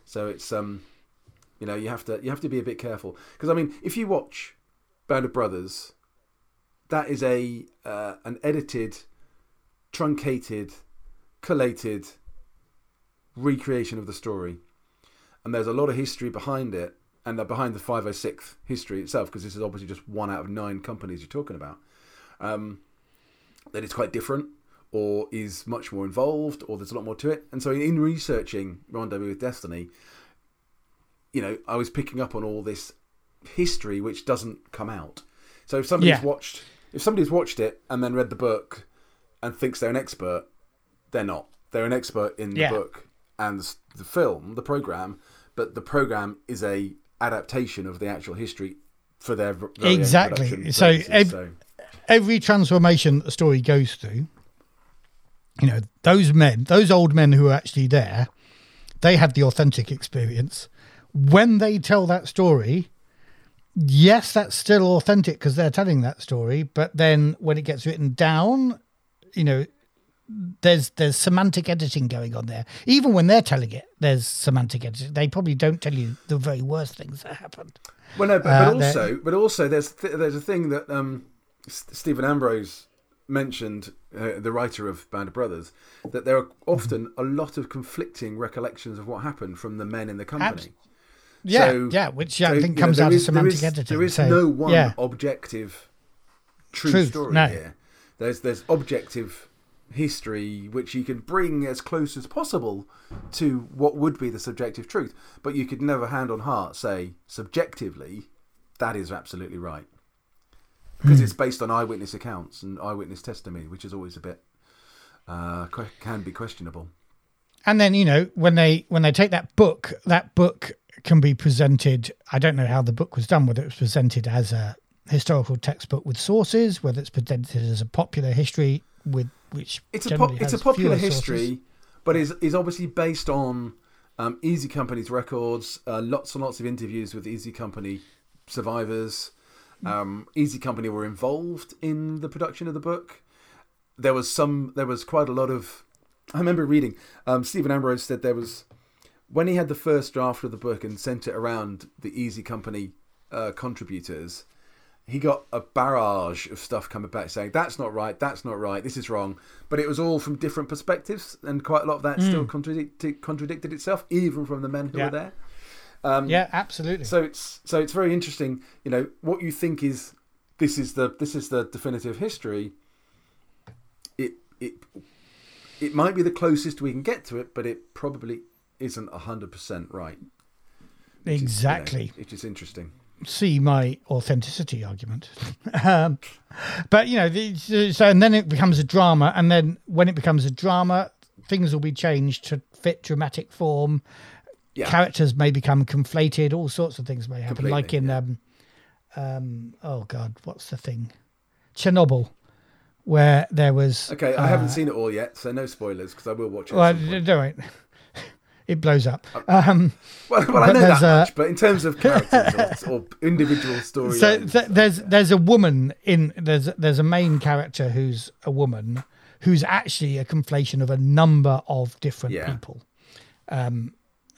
So it's um, you know, you have to you have to be a bit careful because I mean, if you watch Band of Brothers, that is a uh, an edited, truncated, collated recreation of the story, and there's a lot of history behind it, and behind the 506th history itself because this is obviously just one out of nine companies you're talking about. Um, that it's quite different, or is much more involved, or there's a lot more to it. And so, in researching Rendezvous with Destiny, you know, I was picking up on all this history which doesn't come out. So if somebody's Yeah. watched, if somebody's watched it and then read the book and thinks they're an expert, they're not. They're an expert in the Yeah. book and the, film, the program, but the program is a adaptation of the actual history for their Exactly. So ev- so every transformation that the story goes through, you know, those men, those old men who are actually there, they have the authentic experience. When they tell that story, yes, that's still authentic because they're telling that story. But then when it gets written down, you know, there's there's semantic editing going on there. Even when they're telling it, there's semantic editing. They probably don't tell you the very worst things that happened. Well, no, but, Uh, but also, but also, there's th- there's a thing that um, S- Stephen Ambrose mentioned, uh, the writer of Band of Brothers, that there are often a lot of conflicting recollections of what happened from the men in the company. Yeah, So- yeah, which So, I you think comes there out is- of semantic is, editing. There is so, no one Yeah, objective true Truth, story no. here. There's there's objective history which you can bring as close as possible to what would be the subjective truth, but you could never hand on heart say subjectively that is absolutely right because Hmm. it's based on eyewitness accounts and eyewitness testimony, which is always a bit uh, can be questionable. and then you know when they when they take that book, that book can be presented. I don't know how the book was done, whether it was presented as a historical textbook with sources, whether it's presented as a popular history with which It's a pop, it's a popular history, sources. but is is obviously based on um, Easy Company's records, uh, lots and lots of interviews with Easy Company survivors. Um, Easy Company were involved in the production of the book. There was some. There was quite a lot of. I remember reading. Um, Stephen Ambrose said there was when he had the first draft of the book and sent it around the Easy Company uh, contributors he got a barrage of stuff coming back saying that's not right, that's not right, this is wrong. But it was all from different perspectives, and quite a lot of that still contradicted, contradicted itself, even from the men who Yeah. were there. Um, Yeah, absolutely. So it's so it's very interesting. You know what you think is this is the this is the definitive history. It it it might be the closest we can get to it, but it probably isn't hundred percent right. which is, you know, exactly. which is interesting. see my authenticity argument. um, but you know, the, so and then it becomes a drama, and then when it becomes a drama, things will be changed to fit dramatic form. Yeah. Characters may become conflated. All sorts of things may happen, Completely, like in yeah. um, um, oh god, what's the thing? Chernobyl, where there was Okay, I haven't seen it all yet, so no spoilers because I will watch it. well, don't. It blows up. Um, Well, well I know that a- much, but in terms of characters or, or individual stories, so th- there's there's a woman in there's there's a main character who's a woman who's actually a conflation of a number of different Yeah. people um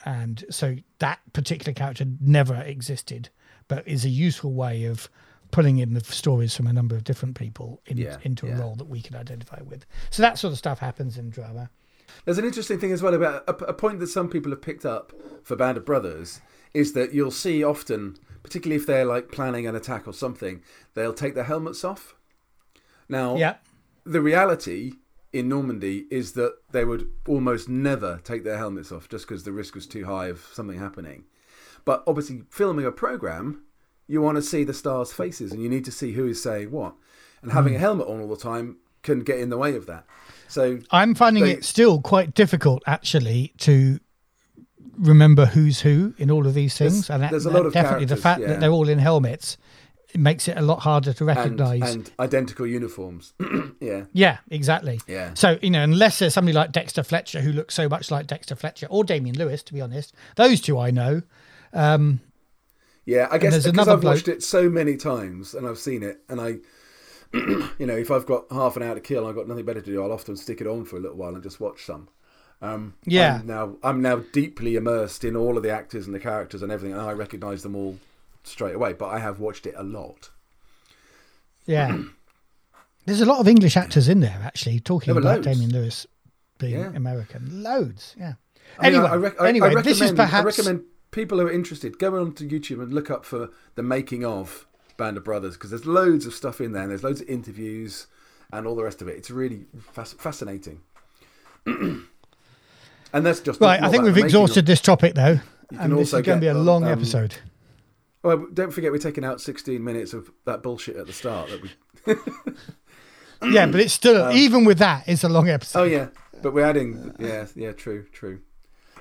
and so that particular character never existed but is a useful way of pulling in the stories from a number of different people in, Yeah, into yeah. a role that we can identify with so that sort of stuff happens in drama there's an interesting thing as well about a, a point that some people have picked up for Band of Brothers is that you'll see often, particularly if they're like planning an attack or something, they'll take their helmets off. Now, yeah the reality in Normandy is that they would almost never take their helmets off just because the risk was too high of something happening. But obviously, filming a program, you want to see the stars' faces and you need to see who is saying what. And having hmm. a helmet on all the time can get in the way of that. So, I'm finding They- it still quite difficult, actually, to remember who's who in all of these things. There's- and that- there's a lot of definitely the fact yeah. that they're all in helmets it makes it a lot harder to recognise. and identical uniforms. yeah, Yeah, exactly. Yeah. So, you know, unless there's somebody like Dexter Fletcher who looks so much like Dexter Fletcher or Damian Lewis, to be honest, those two I know. Um, yeah. I guess because I've watched it so many times and I've seen it, and I, you know, if I've got half an hour to kill, I've got nothing better to do. I'll often stick it on for a little while and just watch some. Um, Yeah. I'm now I'm now deeply immersed in all of the actors and the characters and everything, and I recognise them all straight away. But I have watched it a lot. Yeah. there's a lot of English actors in there, actually, talking There about loads. Damian Lewis being Yeah. American. Loads, yeah. I mean, anyway, I, rec- anyway I this is perhaps. I recommend people who are interested go on to YouTube and look up for the making of Band of Brothers because there's loads of stuff in there. and There's loads of interviews and all the rest of it. It's really fasc- fascinating. and that's just Right, I think we've the making of- exhausted this topic, though. And this is going to be a long um, episode. Well, don't forget we're taking out 16 minutes of that bullshit at the start. That we. yeah, but it's still, even with that, it's a long episode. Oh yeah, but we're adding. Yeah, yeah, true, true.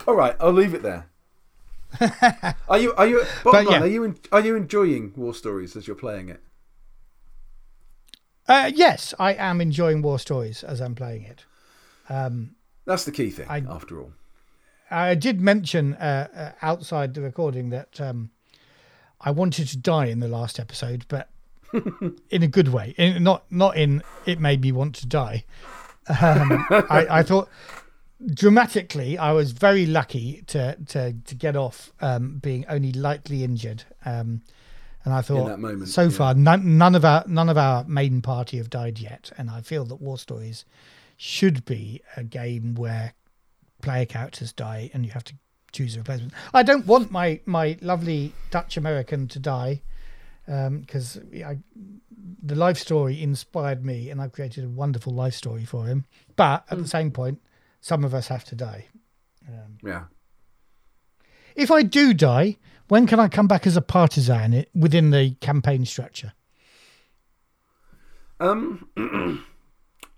All right, I'll leave it there. Are you? Are you? Bottom But, line, yeah. are you? En- are you enjoying War Stories as you're playing it? Uh, yes, I am enjoying War Stories as I'm playing it. That's the key thing, I- after all. I did mention uh, uh, outside the recording that um, I wanted to die in the last episode, but in a good way. In, not not in it made me want to die. Um, I, I thought dramatically, I was very lucky to to to get off um, being only lightly injured. Um, and I thought, moment, so yeah. far, none, none of our none of our main party have died yet, and I feel that War Stories should be a game where player characters die and you have to choose a replacement. I don't want my my lovely Dutch American to die because I the life story inspired me and I've created a wonderful life story for him. But at the same point, some of us have to die. Yeah. If I do die, when can I come back as a partisan within the campaign structure? Um,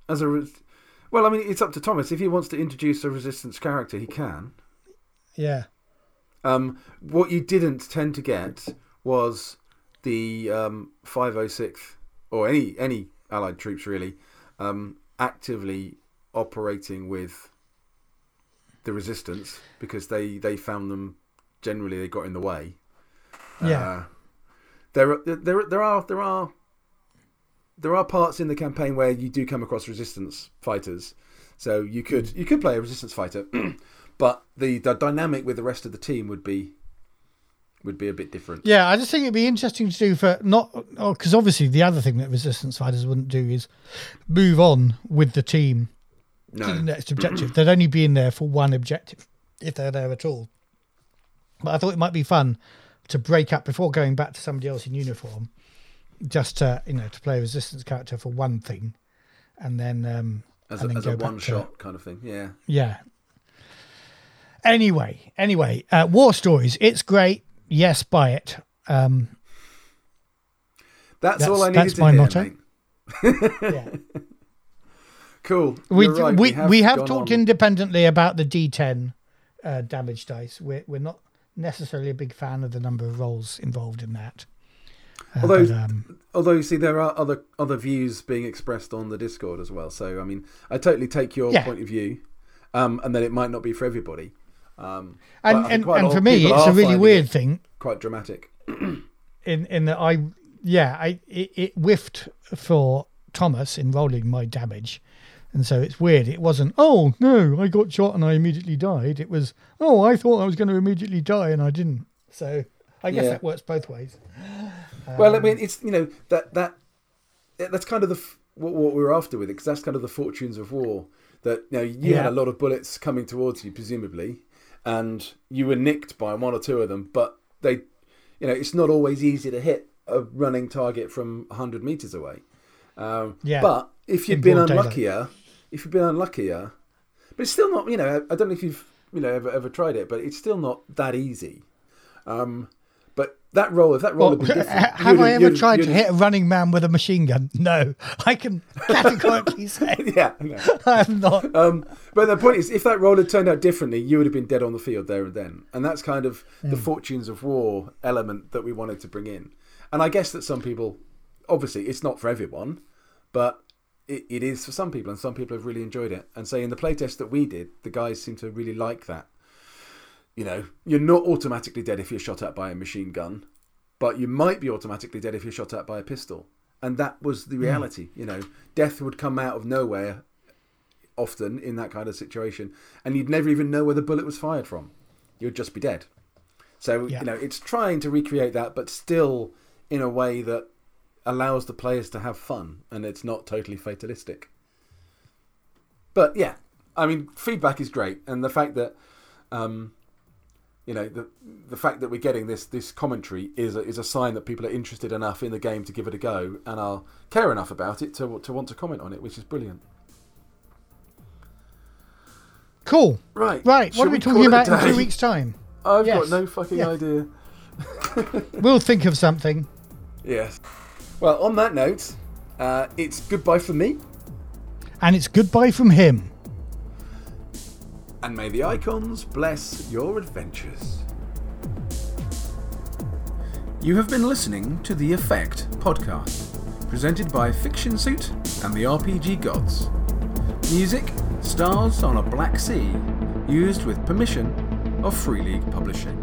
as a, res- well, I mean, it's up to Thomas if he wants to introduce a resistance character, he can. Yeah. Um, what you didn't tend to get was the um, 506th or any any allied troops really um, actively operating with the resistance because they they found them generally they got in the way. Yeah. Uh, there, are- there, there are, there are, there are parts in the campaign where you do come across resistance fighters. So you could, you could play a resistance fighter, but the, the dynamic with the rest of the team would be, would be a bit different. Yeah, I just think it'd be interesting to do for not because obviously the other thing that resistance fighters wouldn't do is move on with the team to the No, next objective. They'd only be in there for one objective if they're there at all. But I thought it might be fun to break up before going back to somebody else in uniform, just to you know to play a resistance character for one thing, and then um, as and a, then as go a one to- shot kind of thing. Yeah. yeah. Anyway, anyway, uh, War Stories. It's great. Yes, buy it. Um, That's, That's- all I needed that's to my hear, motto. yeah. Cool. we right, we we have gone talked on- independently about the D10 uh, damage dice. We're we're not necessarily a big fan of the number of rolls involved in that. Uh, Although- but, um, Although you see, there are other other views being expressed on the Discord as well. So I mean, I totally take your Yeah. point of view, um, and then it might not be for everybody. Um, and and, and for me, it's a really weird thing quite dramatic. in in that I yeah I it, it whiffed for Thomas in rolling my damage. And so it's weird. It wasn't, oh no, I got shot and I immediately died. It was, oh, I thought I was going to immediately die and I didn't. So I guess Yeah. that works both ways. well, I Um, mean, it's you know that that that's kind of the what, what we were after with it because that's kind of the fortunes of war. That you know you had a lot of bullets coming towards you, presumably, and you were nicked by one or two of them, but they, you know, it's not always easy to hit a running target from hundred meters away. Um, Yeah. But if you've been daylight. unluckier, if you've been unluckier, but it's still not. You know, I don't know if you've you know ever ever tried it, but it's still not that easy. Um, but that roll, if that roll Well, had been different, have I ever tried to hit a running man with a machine gun? No, I can categorically say Yeah, know. I have not. Um, but the point is, if that roll had turned out differently, you would have been dead on the field there and then. And that's kind of the Hmm. fortunes of war element that we wanted to bring in. And I guess that some people, obviously, it's not for everyone, but it, it is for some people, and some people have really enjoyed it. And say in the playtest that we did, the guys seem to really like that. You know, you're not automatically dead if you're shot at by a machine gun, but you might be automatically dead if you're shot at by a pistol. And that was the hmm. reality. You know, death would come out of nowhere often in that kind of situation, and you'd never even know where the bullet was fired from. You'd just be dead. So, Yeah. you know, it's trying to recreate that, but still in a way that allows the players to have fun and it's not totally fatalistic. But yeah, I mean, feedback is great, and the fact that, um, you know, the the fact that we're getting this this commentary is a, is a sign that people are interested enough in the game to give it a go and are care enough about it to to want to comment on it, which is brilliant. Cool. Right, Right. should What are we call talking about in two weeks' time? I've Yes. got no fucking Yeah. idea. We'll think of something. Yes. Well, on that note, uh, it's goodbye from me, And it's goodbye from him. and may the icons bless your adventures. You have been listening to The Effekt podcast, presented by Fictionsuit and the RPG Gods. Music, Stars on a Black Sea, used with permission of Free League Publishing.